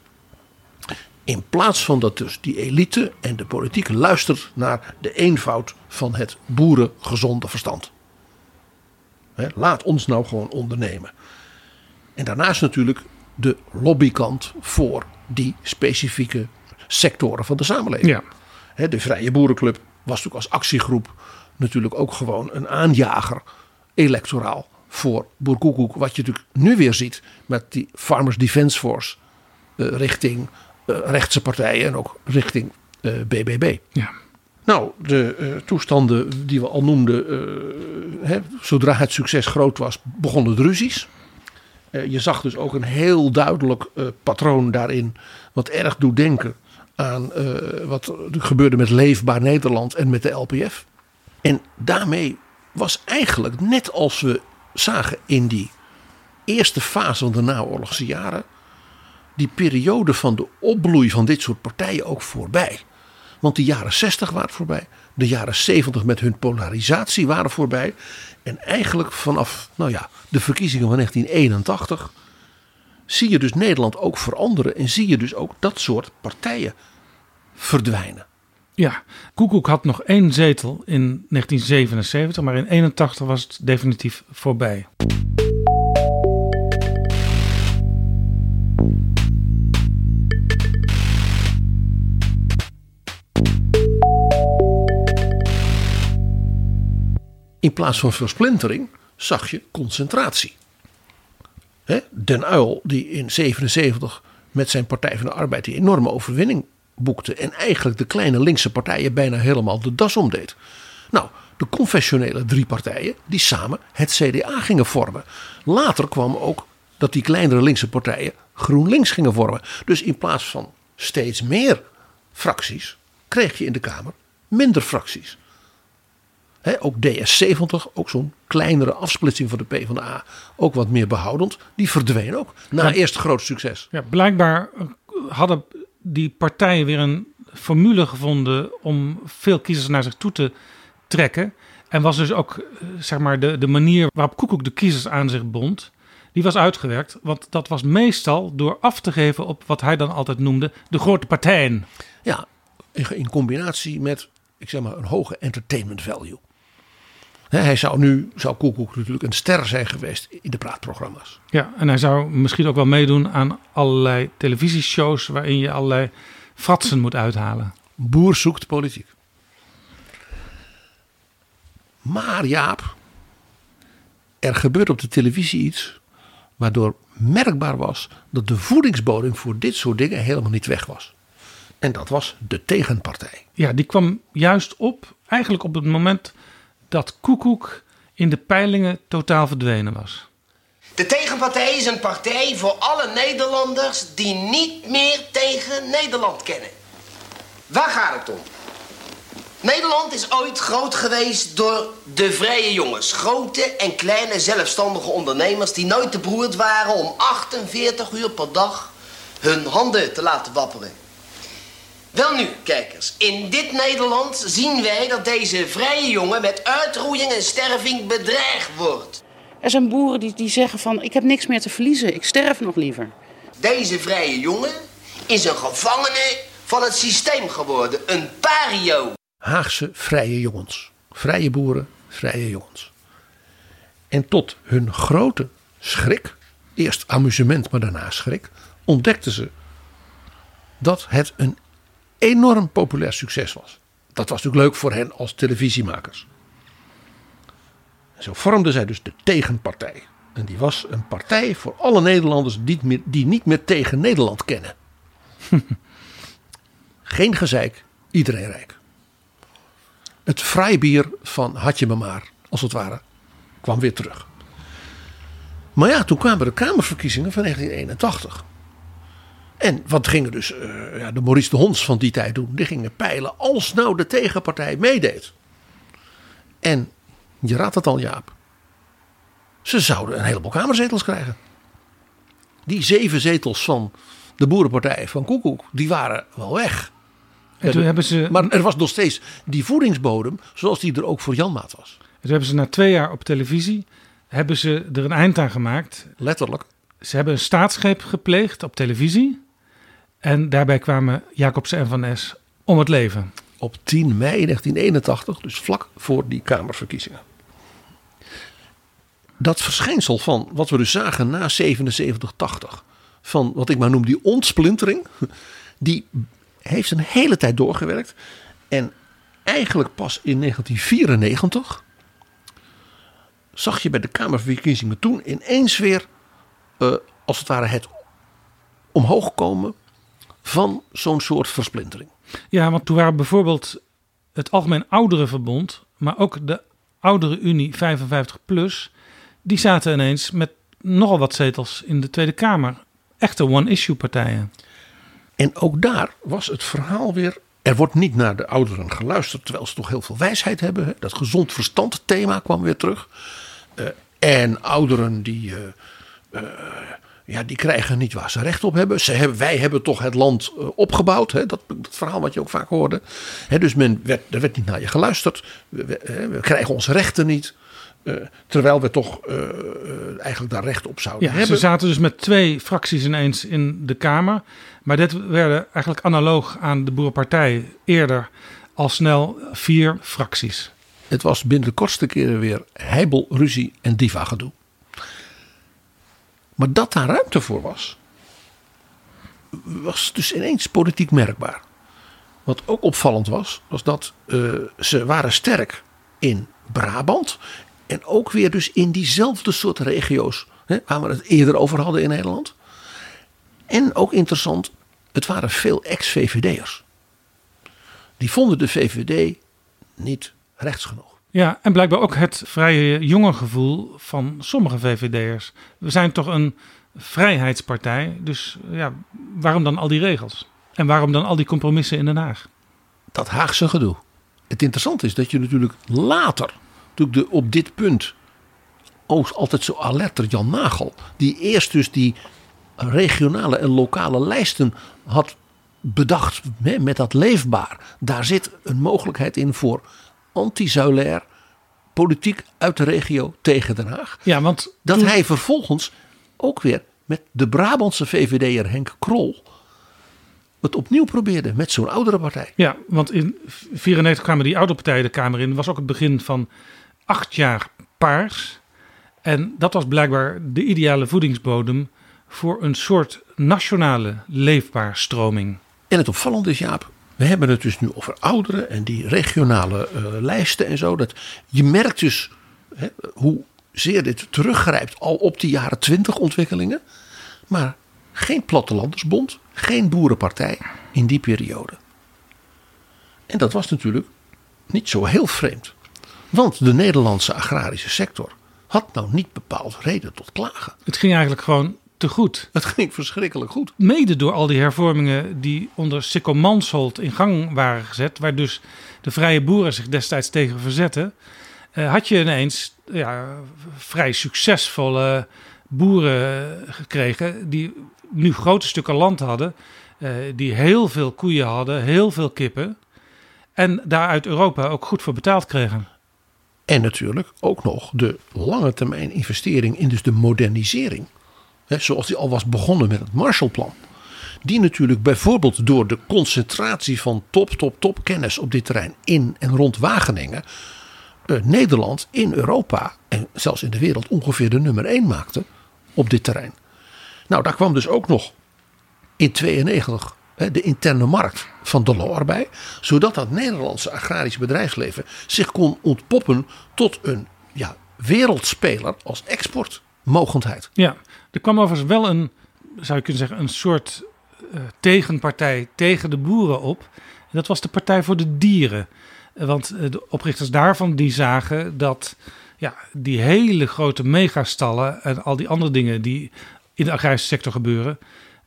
In plaats van dat dus die elite en de politiek luistert naar de eenvoud van het boerengezonde verstand. laat ons nou gewoon ondernemen. En daarnaast natuurlijk de lobbykant voor die specifieke sectoren van de samenleving. Ja. de Vrije Boerenclub was natuurlijk als actiegroep natuurlijk ook gewoon een aanjager electoraal voor Boerkoekoek. Wat je natuurlijk nu weer ziet met die Farmers Defence Force uh, richting rechtse partijen en ook richting BBB. Ja. Nou, de toestanden die we al noemden, hè, zodra het succes groot was, begonnen de ruzies. je zag dus ook een heel duidelijk patroon daarin, wat erg doet denken aan wat er gebeurde met Leefbaar Nederland en met de LPF. En daarmee was eigenlijk, net als we zagen in die eerste fase van de naoorlogse jaren, die periode van de opbloei van dit soort partijen ook voorbij. Want de jaren 60 waren voorbij, de jaren 70 met hun polarisatie waren voorbij. En eigenlijk vanaf nou ja, de verkiezingen van 1981 zie je dus Nederland ook veranderen en zie je dus ook dat soort partijen verdwijnen. Ja, Koekoek had nog één zetel in 1977, maar in 81 was het definitief voorbij. In plaats van versplintering zag je concentratie. Den Uil, die in 77 met zijn Partij van de Arbeid die enorme overwinning boekte. En eigenlijk de kleine linkse partijen bijna helemaal de das omdeed. Nou, de confessionele drie partijen die samen het CDA gingen vormen. Later kwam ook dat die kleinere linkse partijen GroenLinks gingen vormen. Dus in plaats van steeds meer fracties, kreeg je in de Kamer minder fracties. Ook DS70, ook zo'n kleinere afsplitsing van de PvdA, ook wat meer behoudend, die verdween ook na ja, eerst groot succes. Ja, blijkbaar hadden die partijen weer een formule gevonden om veel kiezers naar zich toe te trekken. En was dus ook zeg maar, de, de manier waarop Koekoek de kiezers aan zich bond. Die was uitgewerkt, want dat was meestal door af te geven op wat hij dan altijd noemde de grote partijen. Ja, in combinatie met, ik zeg maar, een hoge entertainment value. Hij zou nu, zou Koekoek natuurlijk een ster zijn geweest in de praatprogramma's. Ja, en hij zou misschien ook wel meedoen aan allerlei televisieshows waarin je allerlei fratsen moet uithalen. Boer zoekt politiek. Maar Jaap, er gebeurt op de televisie iets waardoor merkbaar was dat de voedingsbodem voor dit soort dingen helemaal niet weg was. En dat was de tegenpartij. Ja, die kwam juist op, eigenlijk op het moment dat Koekoek in de peilingen totaal verdwenen was. De tegenpartij is een partij voor alle Nederlanders die niet meer tegen Nederland kennen. Waar gaat het om? Nederland is ooit groot geweest door de vrije jongens. Grote en kleine zelfstandige ondernemers die nooit te beroerd waren om 48 uur per dag hun handen te laten wapperen. Wel nu, kijkers, in dit Nederland zien wij dat deze vrije jongen met uitroeiing en sterving bedreigd wordt. Er zijn boeren die, die zeggen van, ik heb niks meer te verliezen, ik sterf nog liever. Deze vrije jongen is een gevangene van het systeem geworden, een pario. Haagse vrije jongens. Vrije boeren, vrije jongens. En tot hun grote schrik, eerst amusement, maar daarna schrik, ontdekten ze dat het een enorm populair succes was. Dat was natuurlijk leuk voor hen als televisiemakers. Zo vormden zij dus de tegenpartij. En die was een partij voor alle Nederlanders die, niet meer, die niet meer tegen Nederland kennen. <laughs> Geen gezeik, iedereen rijk. Het vrijbier van Hadje me maar, als het ware, kwam weer terug. Maar ja, toen kwamen de Kamerverkiezingen van 1981. En wat gingen dus uh, ja, de Maurice de Hons van die tijd doen? Die gingen peilen als nou de tegenpartij meedeed. En je raadt het al, Jaap. Ze zouden een heleboel kamerzetels krijgen. Die zeven zetels van de boerenpartij van Koekoek, die waren wel weg. En toen hebben ze... Maar er was nog steeds die voedingsbodem, zoals die er ook voor Janmaat was. En toen hebben ze na twee jaar op televisie, hebben ze er een eind aan gemaakt. Letterlijk. Ze hebben een staatsgreep gepleegd op televisie. En daarbij kwamen Jacobsen en Van Es om het leven. Op 10 mei 1981, dus vlak voor die Kamerverkiezingen. Dat verschijnsel van wat we dus zagen na 77, 80. Van wat ik maar noem die ontsplintering. <laughs> Die heeft een hele tijd doorgewerkt. En eigenlijk pas in 1994 zag je bij de Kamerverkiezingen toen ineens weer, uh, als het ware, het omhoog komen van zo'n soort versplintering. Ja, want toen waren bijvoorbeeld het Algemeen Ouderenverbond, maar ook de Oudere Unie 55 plus, die zaten ineens met nogal wat zetels in de Tweede Kamer. Echte one-issue partijen. En ook daar was het verhaal weer. Er wordt niet naar de ouderen geluisterd, terwijl ze toch heel veel wijsheid hebben. Dat gezond verstand thema kwam weer terug. Uh, en ouderen die, uh, uh, ja, die krijgen niet waar ze recht op hebben. Ze hebben wij hebben toch het land opgebouwd. Hè? Dat, dat, verhaal wat je ook vaak hoorde. Hè, dus men werd, er werd niet naar je geluisterd. We, we, we krijgen onze rechten niet. Uh, terwijl we toch uh, uh, eigenlijk daar recht op zouden ja, hebben. Ze zaten dus met twee fracties ineens in de Kamer. Maar dit werden eigenlijk analoog aan de Boerenpartij eerder al snel vier fracties. Het was binnen de kortste keren weer heibel, ruzie en diva gedoe. Maar dat daar ruimte voor was, was dus ineens politiek merkbaar. Wat ook opvallend was, was dat ze waren sterk in Brabant en ook weer dus in diezelfde soort regio's hè, waar we het eerder over hadden in Nederland. En ook interessant, het waren veel ex-VVD'ers. Die vonden de VVD niet rechts genoeg. Ja, en blijkbaar ook het vrije jonge gevoel van sommige VVD'ers. We zijn toch een vrijheidspartij, dus ja, waarom dan al die regels? En waarom dan al die compromissen in Den Haag? Dat Haagse gedoe. Het interessante is dat je natuurlijk later natuurlijk de, op dit punt ook altijd zo alerter Jan Nagel. Die eerst dus die regionale en lokale lijsten had bedacht met dat leefbaar. Daar zit een mogelijkheid in voor anti-zuilair politiek uit de regio tegen Den Haag. Ja, want dat hij vervolgens ook weer met de Brabantse VVD'er Henk Krol het opnieuw probeerde met zo'n oudere partij. Ja, want in 1994 kwamen die oude partijen de Kamer in. Dat was ook het begin van acht jaar paars. En dat was blijkbaar de ideale voedingsbodem voor een soort nationale leefbaar stroming. En het opvallende is, Jaap, we hebben het dus nu over ouderen en die regionale uh, lijsten en zo. Dat je merkt dus hè, hoe zeer dit teruggrijpt al op die jaren twintig ontwikkelingen. Maar geen plattelandersbond, geen boerenpartij in die periode. En dat was natuurlijk niet zo heel vreemd. Want de Nederlandse agrarische sector had nou niet bepaald reden tot klagen. Het ging eigenlijk gewoon te goed. Het ging verschrikkelijk goed. Mede door al die hervormingen die onder Sikko Mansholt in gang waren gezet, waar dus de vrije boeren zich destijds tegen verzetten, eh, had je ineens ja, vrij succesvolle boeren gekregen die nu grote stukken land hadden, eh, die heel veel koeien hadden, heel veel kippen en daar uit Europa ook goed voor betaald kregen. En natuurlijk ook nog de lange termijn investering in dus de modernisering. Zoals die al was begonnen met het Marshallplan. Die natuurlijk bijvoorbeeld door de concentratie van top, top, top kennis op dit terrein in en rond Wageningen. eh, Nederland in Europa en zelfs in de wereld ongeveer de nummer 1 maakte op dit terrein. Nou, daar kwam dus ook nog in 92 hè, de interne markt van Delors bij. Zodat dat Nederlandse agrarische bedrijfsleven zich kon ontpoppen tot een ja, wereldspeler als exportmogendheid. Ja, er kwam overigens wel een, zou je kunnen zeggen, een soort eh, tegenpartij tegen de boeren op. Dat was de Partij voor de Dieren. Eh, Want eh, de oprichters daarvan die zagen dat ja, die hele grote megastallen en al die andere dingen die in de agrarische sector gebeuren,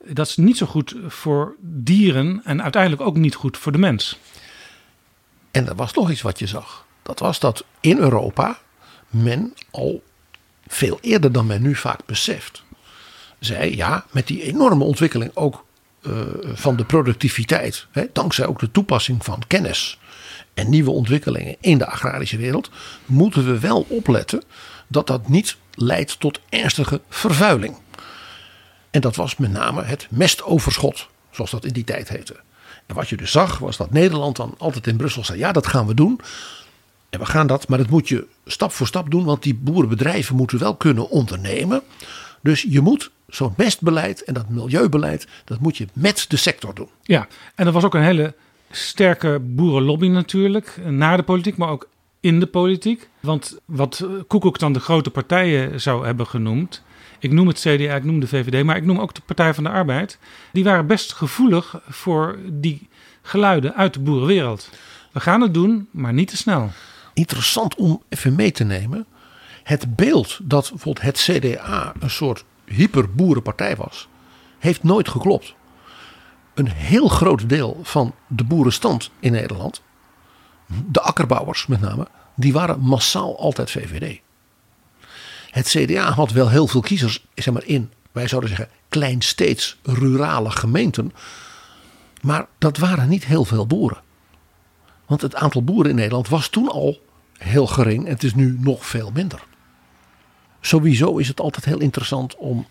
dat is niet zo goed voor dieren en uiteindelijk ook niet goed voor de mens. En er was nog iets wat je zag. Dat was dat in Europa men al veel eerder dan men nu vaak beseft. Zei ja, met die enorme ontwikkeling ook eh, van de productiviteit. Hè, dankzij ook de toepassing van kennis en nieuwe ontwikkelingen in de agrarische wereld. moeten we wel opletten dat dat niet leidt tot ernstige vervuiling. En dat was met name het mestoverschot, zoals dat in die tijd heette. En wat je dus zag, was dat Nederland dan altijd in Brussel zei: ja, dat gaan we doen. En we gaan dat, maar dat moet je stap voor stap doen, want die boerenbedrijven moeten wel kunnen ondernemen. Dus je moet zo'n mestbeleid en dat milieubeleid, dat moet je met de sector doen. Ja, en er was ook een hele sterke boerenlobby natuurlijk, naar de politiek, maar ook in de politiek. Want wat Koekoek dan de grote partijen zou hebben genoemd, ik noem het CDA, ik noem de VVD, maar ik noem ook de Partij van de Arbeid. Die waren best gevoelig voor die geluiden uit de boerenwereld. We gaan het doen, maar niet te snel. Interessant om even mee te nemen. Het beeld dat bijvoorbeeld het CDA een soort hyperboerenpartij was, heeft nooit geklopt. Een heel groot deel van de boerenstand in Nederland, de akkerbouwers met name, die waren massaal altijd VVD. Het CDA had wel heel veel kiezers zeg maar, in, wij zouden zeggen, kleinsteeds rurale gemeenten. Maar dat waren niet heel veel boeren. Want het aantal boeren in Nederland was toen al heel gering en het is nu nog veel minder. Sowieso is het altijd heel interessant om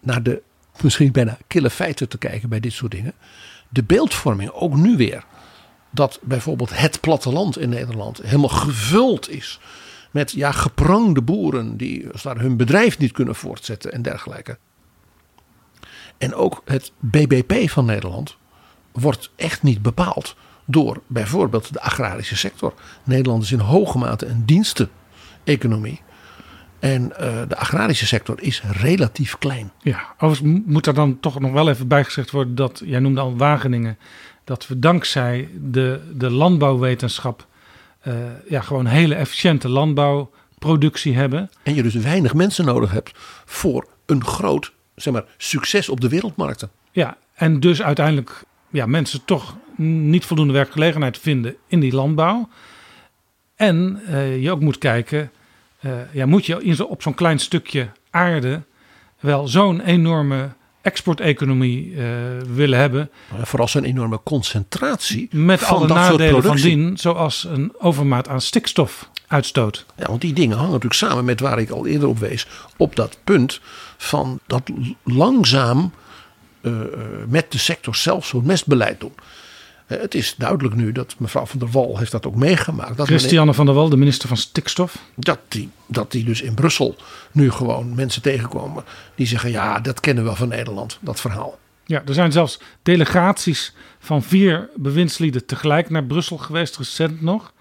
naar de misschien bijna kille feiten te kijken bij dit soort dingen. De beeldvorming, ook nu weer, dat bijvoorbeeld het platteland in Nederland helemaal gevuld is met ja, geprangde boeren die daar hun bedrijf niet kunnen voortzetten en dergelijke. En ook het BBP van Nederland wordt echt niet bepaald door bijvoorbeeld de agrarische sector. Nederland is in hoge mate een diensteneconomie. En uh, de agrarische sector is relatief klein. Ja, overigens moet er dan toch nog wel even bijgezegd worden dat, jij noemde al Wageningen, dat we dankzij de, de landbouwwetenschap uh, ja, gewoon hele efficiënte landbouwproductie hebben. En je dus weinig mensen nodig hebt voor een groot zeg maar, succes op de wereldmarkten. Ja, en dus uiteindelijk ja, mensen toch niet voldoende werkgelegenheid vinden in die landbouw. En uh, je ook moet kijken, uh, ja, moet je in zo, op zo'n klein stukje aarde wel zo'n enorme exporteconomie uh, willen hebben. Maar vooral zo'n enorme concentratie. Met van alle dat nadelen van dien, zoals een overmaat aan stikstofuitstoot. Ja, want die dingen hangen natuurlijk samen met waar ik al eerder op wees. Op dat punt van dat langzaam uh, met de sector zelf zo'n mestbeleid doen. Het is duidelijk nu dat mevrouw van der Wal heeft dat ook meegemaakt. Dat Christiane van der Wal, de minister van Stikstof. Dat die, dat die dus in Brussel nu gewoon mensen tegenkomen die zeggen ja, dat kennen we van Nederland, dat verhaal. Ja, er zijn zelfs delegaties van vier bewindslieden tegelijk naar Brussel geweest, recent nog.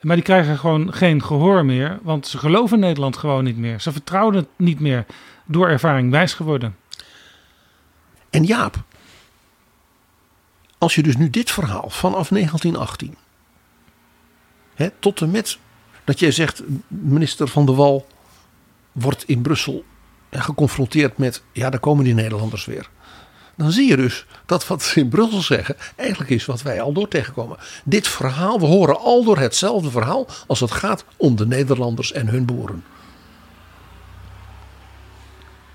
Maar die krijgen gewoon geen gehoor meer, want ze geloven Nederland gewoon niet meer. Ze vertrouwen het niet meer, door ervaring wijs geworden. En Jaap, als je dus nu dit verhaal vanaf 1918, hè, tot en met dat jij zegt, minister Van der Wal wordt in Brussel geconfronteerd met, ja, daar komen die Nederlanders weer. Dan zie je dus dat wat ze in Brussel zeggen eigenlijk is wat wij al door tegenkomen. Dit verhaal, we horen al door hetzelfde verhaal als het gaat om de Nederlanders en hun boeren.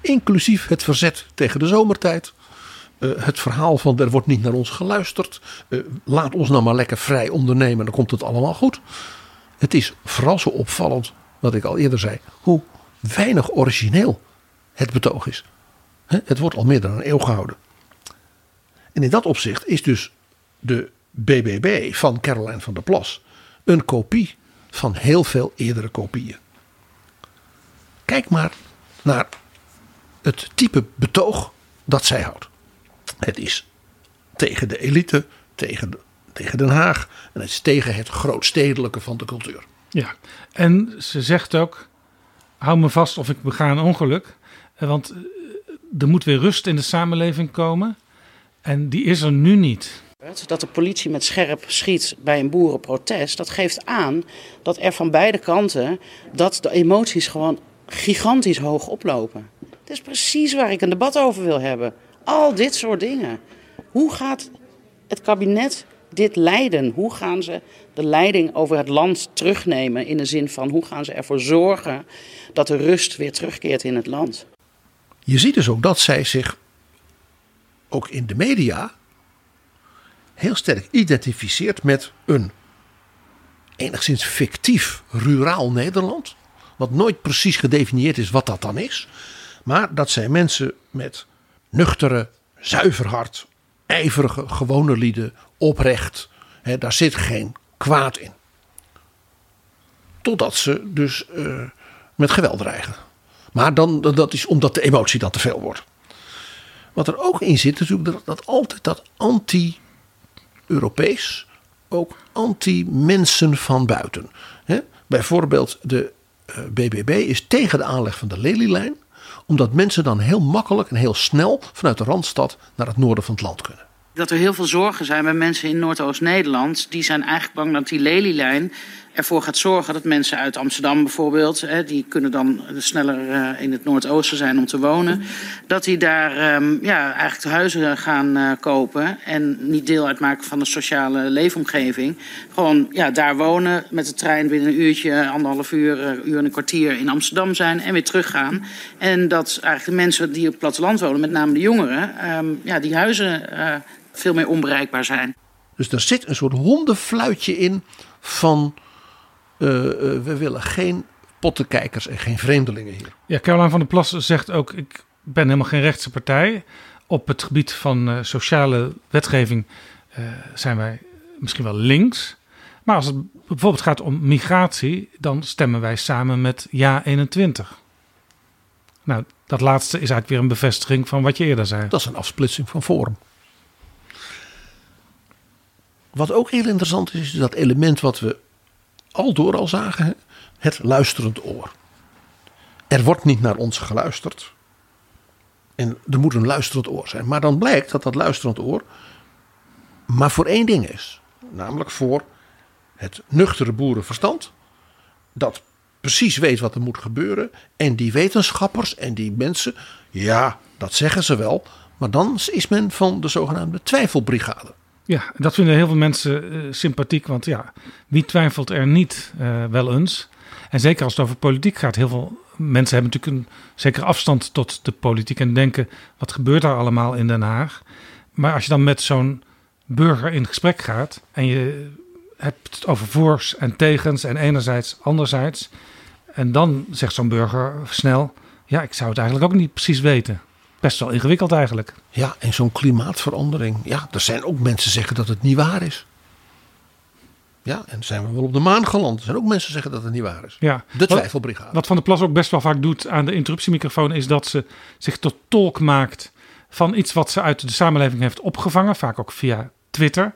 Inclusief het verzet tegen de zomertijd. Uh, het verhaal van er wordt niet naar ons geluisterd. Uh, laat ons nou maar lekker vrij ondernemen, dan komt het allemaal goed. Het is vooral zo opvallend, wat ik al eerder zei, hoe weinig origineel het betoog is. Het wordt al meer dan een eeuw gehouden. En in dat opzicht is dus de BBB van Caroline van der Plas een kopie van heel veel eerdere kopieën. Kijk maar naar het type betoog dat zij houdt. Het is tegen de elite, tegen, tegen Den Haag en het is tegen het grootstedelijke van de cultuur. Ja, en ze zegt ook: hou me vast of ik bega een ongeluk. Want er moet weer rust in de samenleving komen. En die is er nu niet. Dat de politie met scherp schiet bij een boerenprotest, dat geeft aan dat er van beide kanten dat de emoties gewoon gigantisch hoog oplopen. Dat is precies waar ik een debat over wil hebben. Al dit soort dingen. Hoe gaat het kabinet dit leiden? Hoe gaan ze de leiding over het land terugnemen in de zin van hoe gaan ze ervoor zorgen dat de rust weer terugkeert in het land? Je ziet dus ook dat zij zich ook in de media heel sterk identificeert met een enigszins fictief ruraal Nederland. Wat nooit precies gedefinieerd is wat dat dan is. Maar dat zijn mensen met nuchtere, zuiver hart, ijverige, gewone lieden, oprecht. Daar zit geen kwaad in. Totdat ze dus uh, met geweld dreigen. Maar dan, dat is omdat de emotie dan te veel wordt. Wat er ook in zit, natuurlijk dat, dat altijd dat anti-Europees, ook anti-mensen van buiten. Bijvoorbeeld de uh, eh, BBB is tegen de aanleg van de Lelylijn, omdat mensen dan heel makkelijk en heel snel vanuit de Randstad naar het noorden van het land kunnen dat er heel veel zorgen zijn bij mensen in Noordoost-Nederland. Die zijn eigenlijk bang dat die lelielijn ervoor gaat zorgen dat mensen uit Amsterdam bijvoorbeeld, hè, die kunnen dan sneller uh, in het Noordoosten zijn om te wonen, dat die daar um, ja, eigenlijk huizen gaan uh, kopen en niet deel uitmaken van de sociale leefomgeving. Gewoon ja, daar wonen, met de trein binnen een uurtje, anderhalf uur, uh, uur en een kwartier in Amsterdam zijn en weer teruggaan. En dat eigenlijk de mensen die op het platteland wonen, met name de jongeren, um, ja, die huizen veel meer onbereikbaar zijn. Dus er zit een soort hondenfluitje in van uh, uh, we willen geen pottenkijkers en geen vreemdelingen hier. Ja, Caroline van der Plas zegt ook: ik ben helemaal geen rechtse partij. Op het gebied van uh, sociale wetgeving zijn wij misschien wel links. Maar als het bijvoorbeeld gaat om migratie, dan stemmen wij samen met Ja 21. Nou, dat laatste is eigenlijk weer een bevestiging van wat je eerder zei. Dat is een afsplitsing van Forum. Wat ook heel interessant is, is dat element wat we al door al zagen: het luisterend oor. Er wordt niet naar ons geluisterd. En er moet een luisterend oor zijn. Maar dan blijkt dat dat luisterend oor maar voor één ding is. Namelijk voor het nuchtere boerenverstand. Dat precies weet wat er moet gebeuren. En die wetenschappers en die mensen, ja, dat zeggen ze wel. Maar dan is men van de zogenaamde twijfelbrigade. Ja, dat vinden heel veel mensen uh, sympathiek. Want ja, wie twijfelt er niet uh, wel eens? En zeker als het over politiek gaat. Heel veel mensen hebben natuurlijk een zekere afstand tot de politiek. En denken, wat gebeurt daar allemaal in Den Haag? Maar als je dan met zo'n burger in gesprek gaat. En je hebt het over voors en tegens. En enerzijds, anderzijds. En dan zegt zo'n burger snel... Ja, ik zou het eigenlijk ook niet precies weten best wel ingewikkeld eigenlijk. Ja, en zo'n klimaatverandering. Ja, er zijn ook mensen zeggen dat het niet waar is. Ja, en zijn we wel op de maan geland. Er zijn ook mensen zeggen dat het niet waar is. Ja. De twijfelbrigade. Wat Van der Plas ook best wel vaak doet aan de interruptiemicrofoon... is dat ze zich tot tolk maakt van iets wat ze uit de samenleving heeft opgevangen. Vaak ook via Twitter.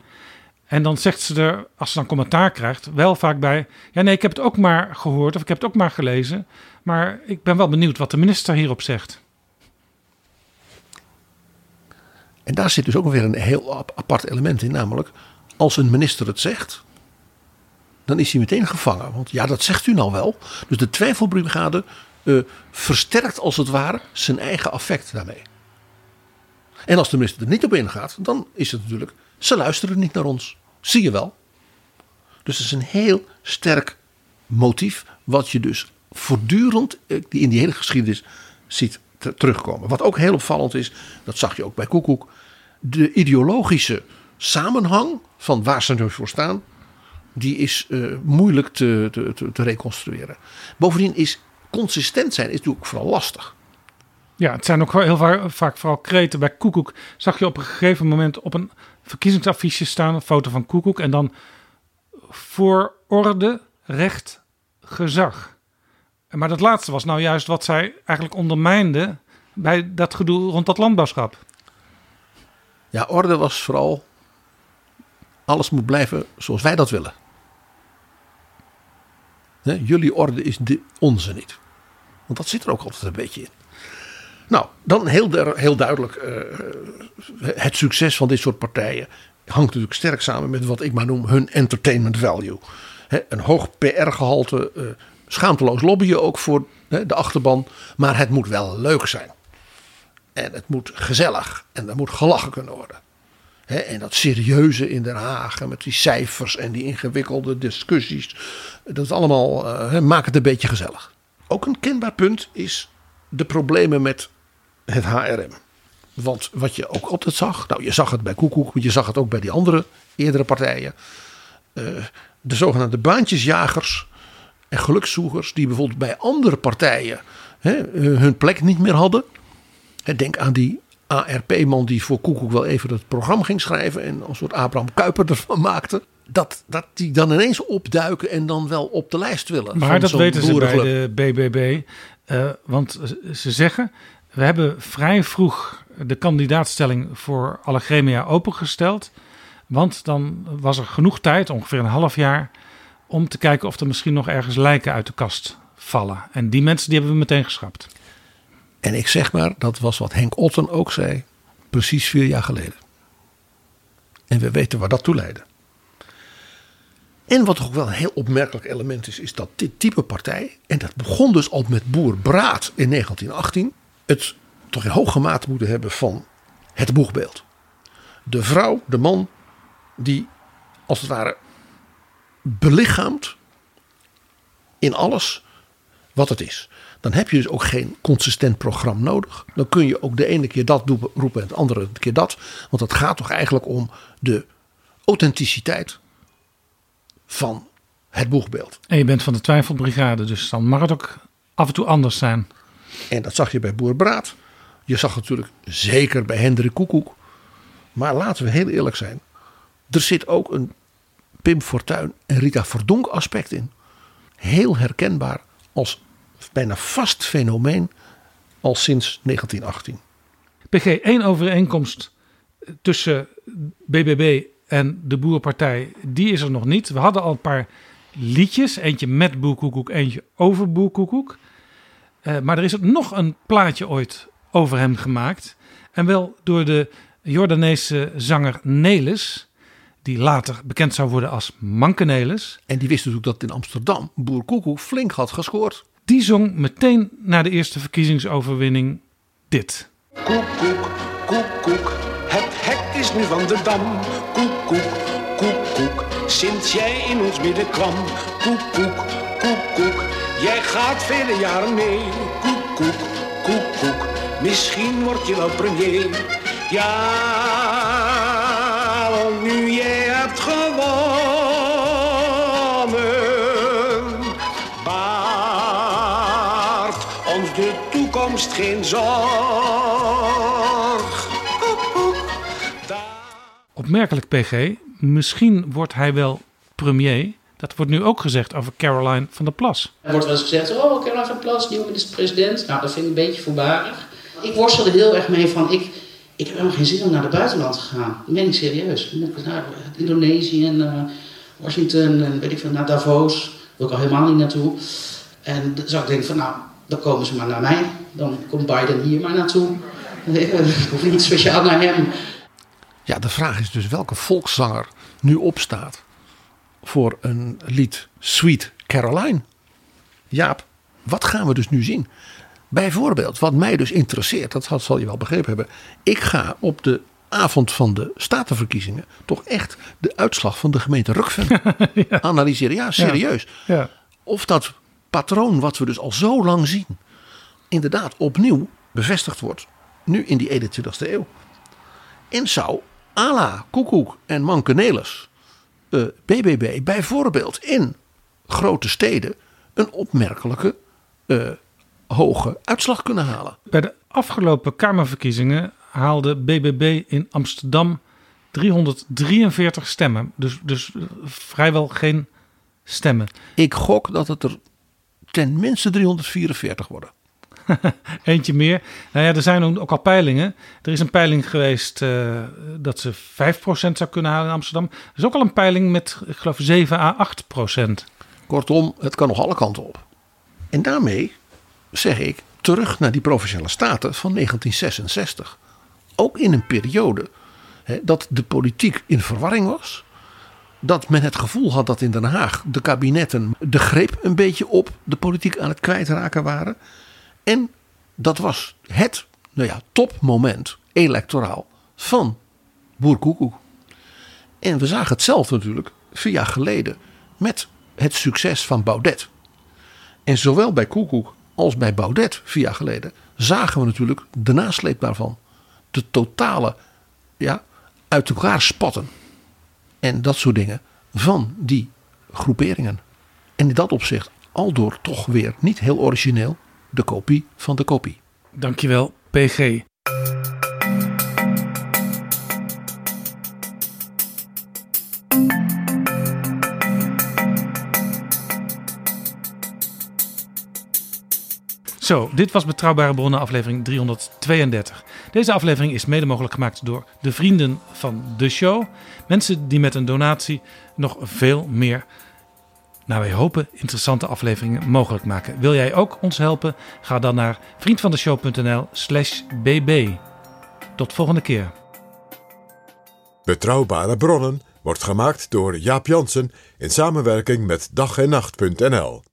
En dan zegt ze er, als ze dan commentaar krijgt, wel vaak bij: Ja, nee, ik heb het ook maar gehoord of ik heb het ook maar gelezen. Maar ik ben wel benieuwd wat de minister hierop zegt. En daar zit dus ook weer een heel apart element in, namelijk als een minister het zegt, dan is hij meteen gevangen. Want ja, dat zegt u nou wel. Dus de twijfelbrigade uh, versterkt als het ware zijn eigen affect daarmee. En als de minister er niet op ingaat, dan is het natuurlijk, ze luisteren niet naar ons. Zie je wel. Dus het is een heel sterk motief, wat je dus voortdurend in die hele geschiedenis ziet terugkomen. Wat ook heel opvallend is, dat zag je ook bij Koekoek, de ideologische samenhang van waar ze nu voor staan, die is uh, moeilijk te, te, te, reconstrueren. Bovendien is consistent zijn is natuurlijk vooral lastig. Ja, het zijn ook heel vaak, vaak vooral kreten. Bij Koekoek zag je op een gegeven moment op een verkiezingsaffiche staan, een foto van Koekoek, en dan voor orde, recht, gezag. Maar dat laatste was nou juist wat zij eigenlijk ondermijnde bij dat gedoe rond dat landbouwschap. Ja, orde was vooral alles moet blijven zoals wij dat willen. jullie orde is de onze niet. Want dat zit er ook altijd een beetje in. Nou, dan heel, heel duidelijk. Uh, het succes van dit soort partijen hangt natuurlijk sterk samen met wat ik maar noem hun entertainment value. een hoog PR-gehalte, uh, schaamteloos lobbyen ook voor de achterban. Maar het moet wel leuk zijn. En het moet gezellig. En er moet gelachen kunnen worden en dat serieuze in Den Haag. met die cijfers en die ingewikkelde discussies. Dat is allemaal uh, maakt het een beetje gezellig. Ook een kenbaar punt is de problemen met het HRM. Want wat je ook altijd zag. Nou, je zag het bij Koekoek. Maar je zag het ook bij die andere eerdere partijen. Uh, de zogenaamde baantjesjagers. En gelukszoekers. Die bijvoorbeeld bij andere partijen hun plek niet meer hadden. Denk aan die ARP-man die voor Koekoek wel even het programma ging schrijven en een soort Abraham Kuyper ervan maakte. Dat, dat die dan ineens opduiken en dan wel op de lijst willen. Maar dat weten ze bij de BBB. Uh, want ze zeggen, we hebben vrij vroeg de kandidaatstelling voor Allegremia opengesteld. Want dan was er genoeg tijd, ongeveer een half jaar, om te kijken of er misschien nog ergens lijken uit de kast vallen. En die mensen die hebben we meteen geschrapt. En ik zeg maar, dat was wat Henk Otten ook zei, precies vier jaar geleden. En we weten waar dat toe leidde. En wat toch wel een heel opmerkelijk element is, is dat dit type partij, en dat begon dus al met Boer Braat in 1918, het toch in hoge mate moeten hebben van het boegbeeld. De vrouw, de man, die als het ware belichaamt in alles wat het is dan heb je dus ook geen consistent programma nodig. Dan kun je ook de ene keer dat roepen en de andere keer dat. Want het gaat toch eigenlijk om de authenticiteit van het boegbeeld. En je bent van de twijfelbrigade, dus dan mag het ook af en toe anders zijn. En dat zag je bij Boer Braat. Je zag het natuurlijk zeker bij Hendrik Koekoek. Maar laten we heel eerlijk zijn. Er zit ook een Pim Fortuyn en Rita Verdonk aspect in. Heel herkenbaar als bijna vast fenomeen al sinds 1918. PG, één overeenkomst tussen BBB en de Boerpartij, die is er nog niet. We hadden al een paar liedjes, eentje met Boerkoekoek, eentje over Boerkoekoek. Uh, maar er is nog een plaatje ooit over hem gemaakt. En wel door de Jordaanese zanger Nelis, die later bekend zou worden als Manke Nelis. En die wist natuurlijk dat in Amsterdam Boer Koekoek flink had gescoord. Die zong meteen na de eerste verkiezingsoverwinning dit. Koek, koek, koek. Het hek is nu van de dam. Koek, koek, koek, koek. Sinds jij in ons midden kwam. Koek, koek, koek, koek. Jij gaat vele jaren mee. Koek, koek, koek, koek. Misschien word je wel premier. Ja, want nu jij hebt gewonnen. Toekomst geen zorg. Opmerkelijk, PG. Misschien wordt hij wel premier. Dat wordt nu ook gezegd over Caroline van der Plas. Er wordt wel eens gezegd, oh, Caroline van der Plas, nieuwe minister-president. Nou, dat vind ik een beetje voorbarig. Ik worstel er heel erg mee van, ik, ik heb helemaal geen zin om naar het buitenland te gaan. Dat meen ik serieus. Dan ik naar Indonesië en uh, Washington en weet ik veel, naar Davos. wil ik al helemaal niet naartoe. En dan zou ik denken van, nou, dan komen ze maar naar mij. Dan komt Biden hier maar naartoe. Ik hoef niet speciaal naar hem. Ja, de vraag is dus welke volkszanger nu opstaat voor een lied Sweet Caroline. Jaap, wat gaan we dus nu zien? Bijvoorbeeld, wat mij dus interesseert, dat zal je wel begrepen hebben. Ik ga op de avond van de statenverkiezingen toch echt de uitslag van de gemeente Rukven <laughs> analyseren. Ja, serieus. Ja. Ja. Of dat patroon wat we dus al zo lang zien, inderdaad opnieuw bevestigd wordt. Nu in die 21ste eeuw. En zou Ala, Koekoek en Mankenelis, uh, BBB, bijvoorbeeld in grote steden een opmerkelijke uh, hoge uitslag kunnen halen. Bij de afgelopen Kamerverkiezingen haalde BBB in Amsterdam 343 stemmen. Dus, dus vrijwel geen stemmen. Ik gok dat het er ten minste 344 worden. <laughs> Eentje meer. Nou ja, er zijn ook al peilingen. Er is een peiling geweest uh, dat ze 5% zou kunnen halen in Amsterdam. Er is ook al een peiling met, ik geloof, 7 à 8%. Kortom, het kan nog alle kanten op. En daarmee zeg ik terug naar die provinciale staten van 1966. Ook in een periode hè, dat de politiek in verwarring was. Dat men het gevoel had dat in Den Haag de kabinetten de greep een beetje op de politiek aan het kwijtraken waren. En dat was het nou ja, topmoment electoraal van Boerkoekoek. En we zagen hetzelfde natuurlijk vier jaar geleden met het succes van Baudet. En zowel bij Koekoek als bij Baudet vier jaar geleden zagen we natuurlijk de nasleep daarvan. De totale ja, uit elkaar spatten. En dat soort dingen van die groeperingen. En in dat opzicht al door toch weer niet heel origineel de kopie van de kopie. Dankjewel, PG. Zo, dit was Betrouwbare Bronnen aflevering 332. Deze aflevering is mede mogelijk gemaakt door de vrienden van de show. Mensen die met een donatie nog veel meer, nou wij hopen, interessante afleveringen mogelijk maken. Wil jij ook ons helpen? Ga dan naar vriendvandeshow.nl slash bb. Tot volgende keer. Betrouwbare Bronnen wordt gemaakt door Jaap Jansen in samenwerking met dag en nacht.nl.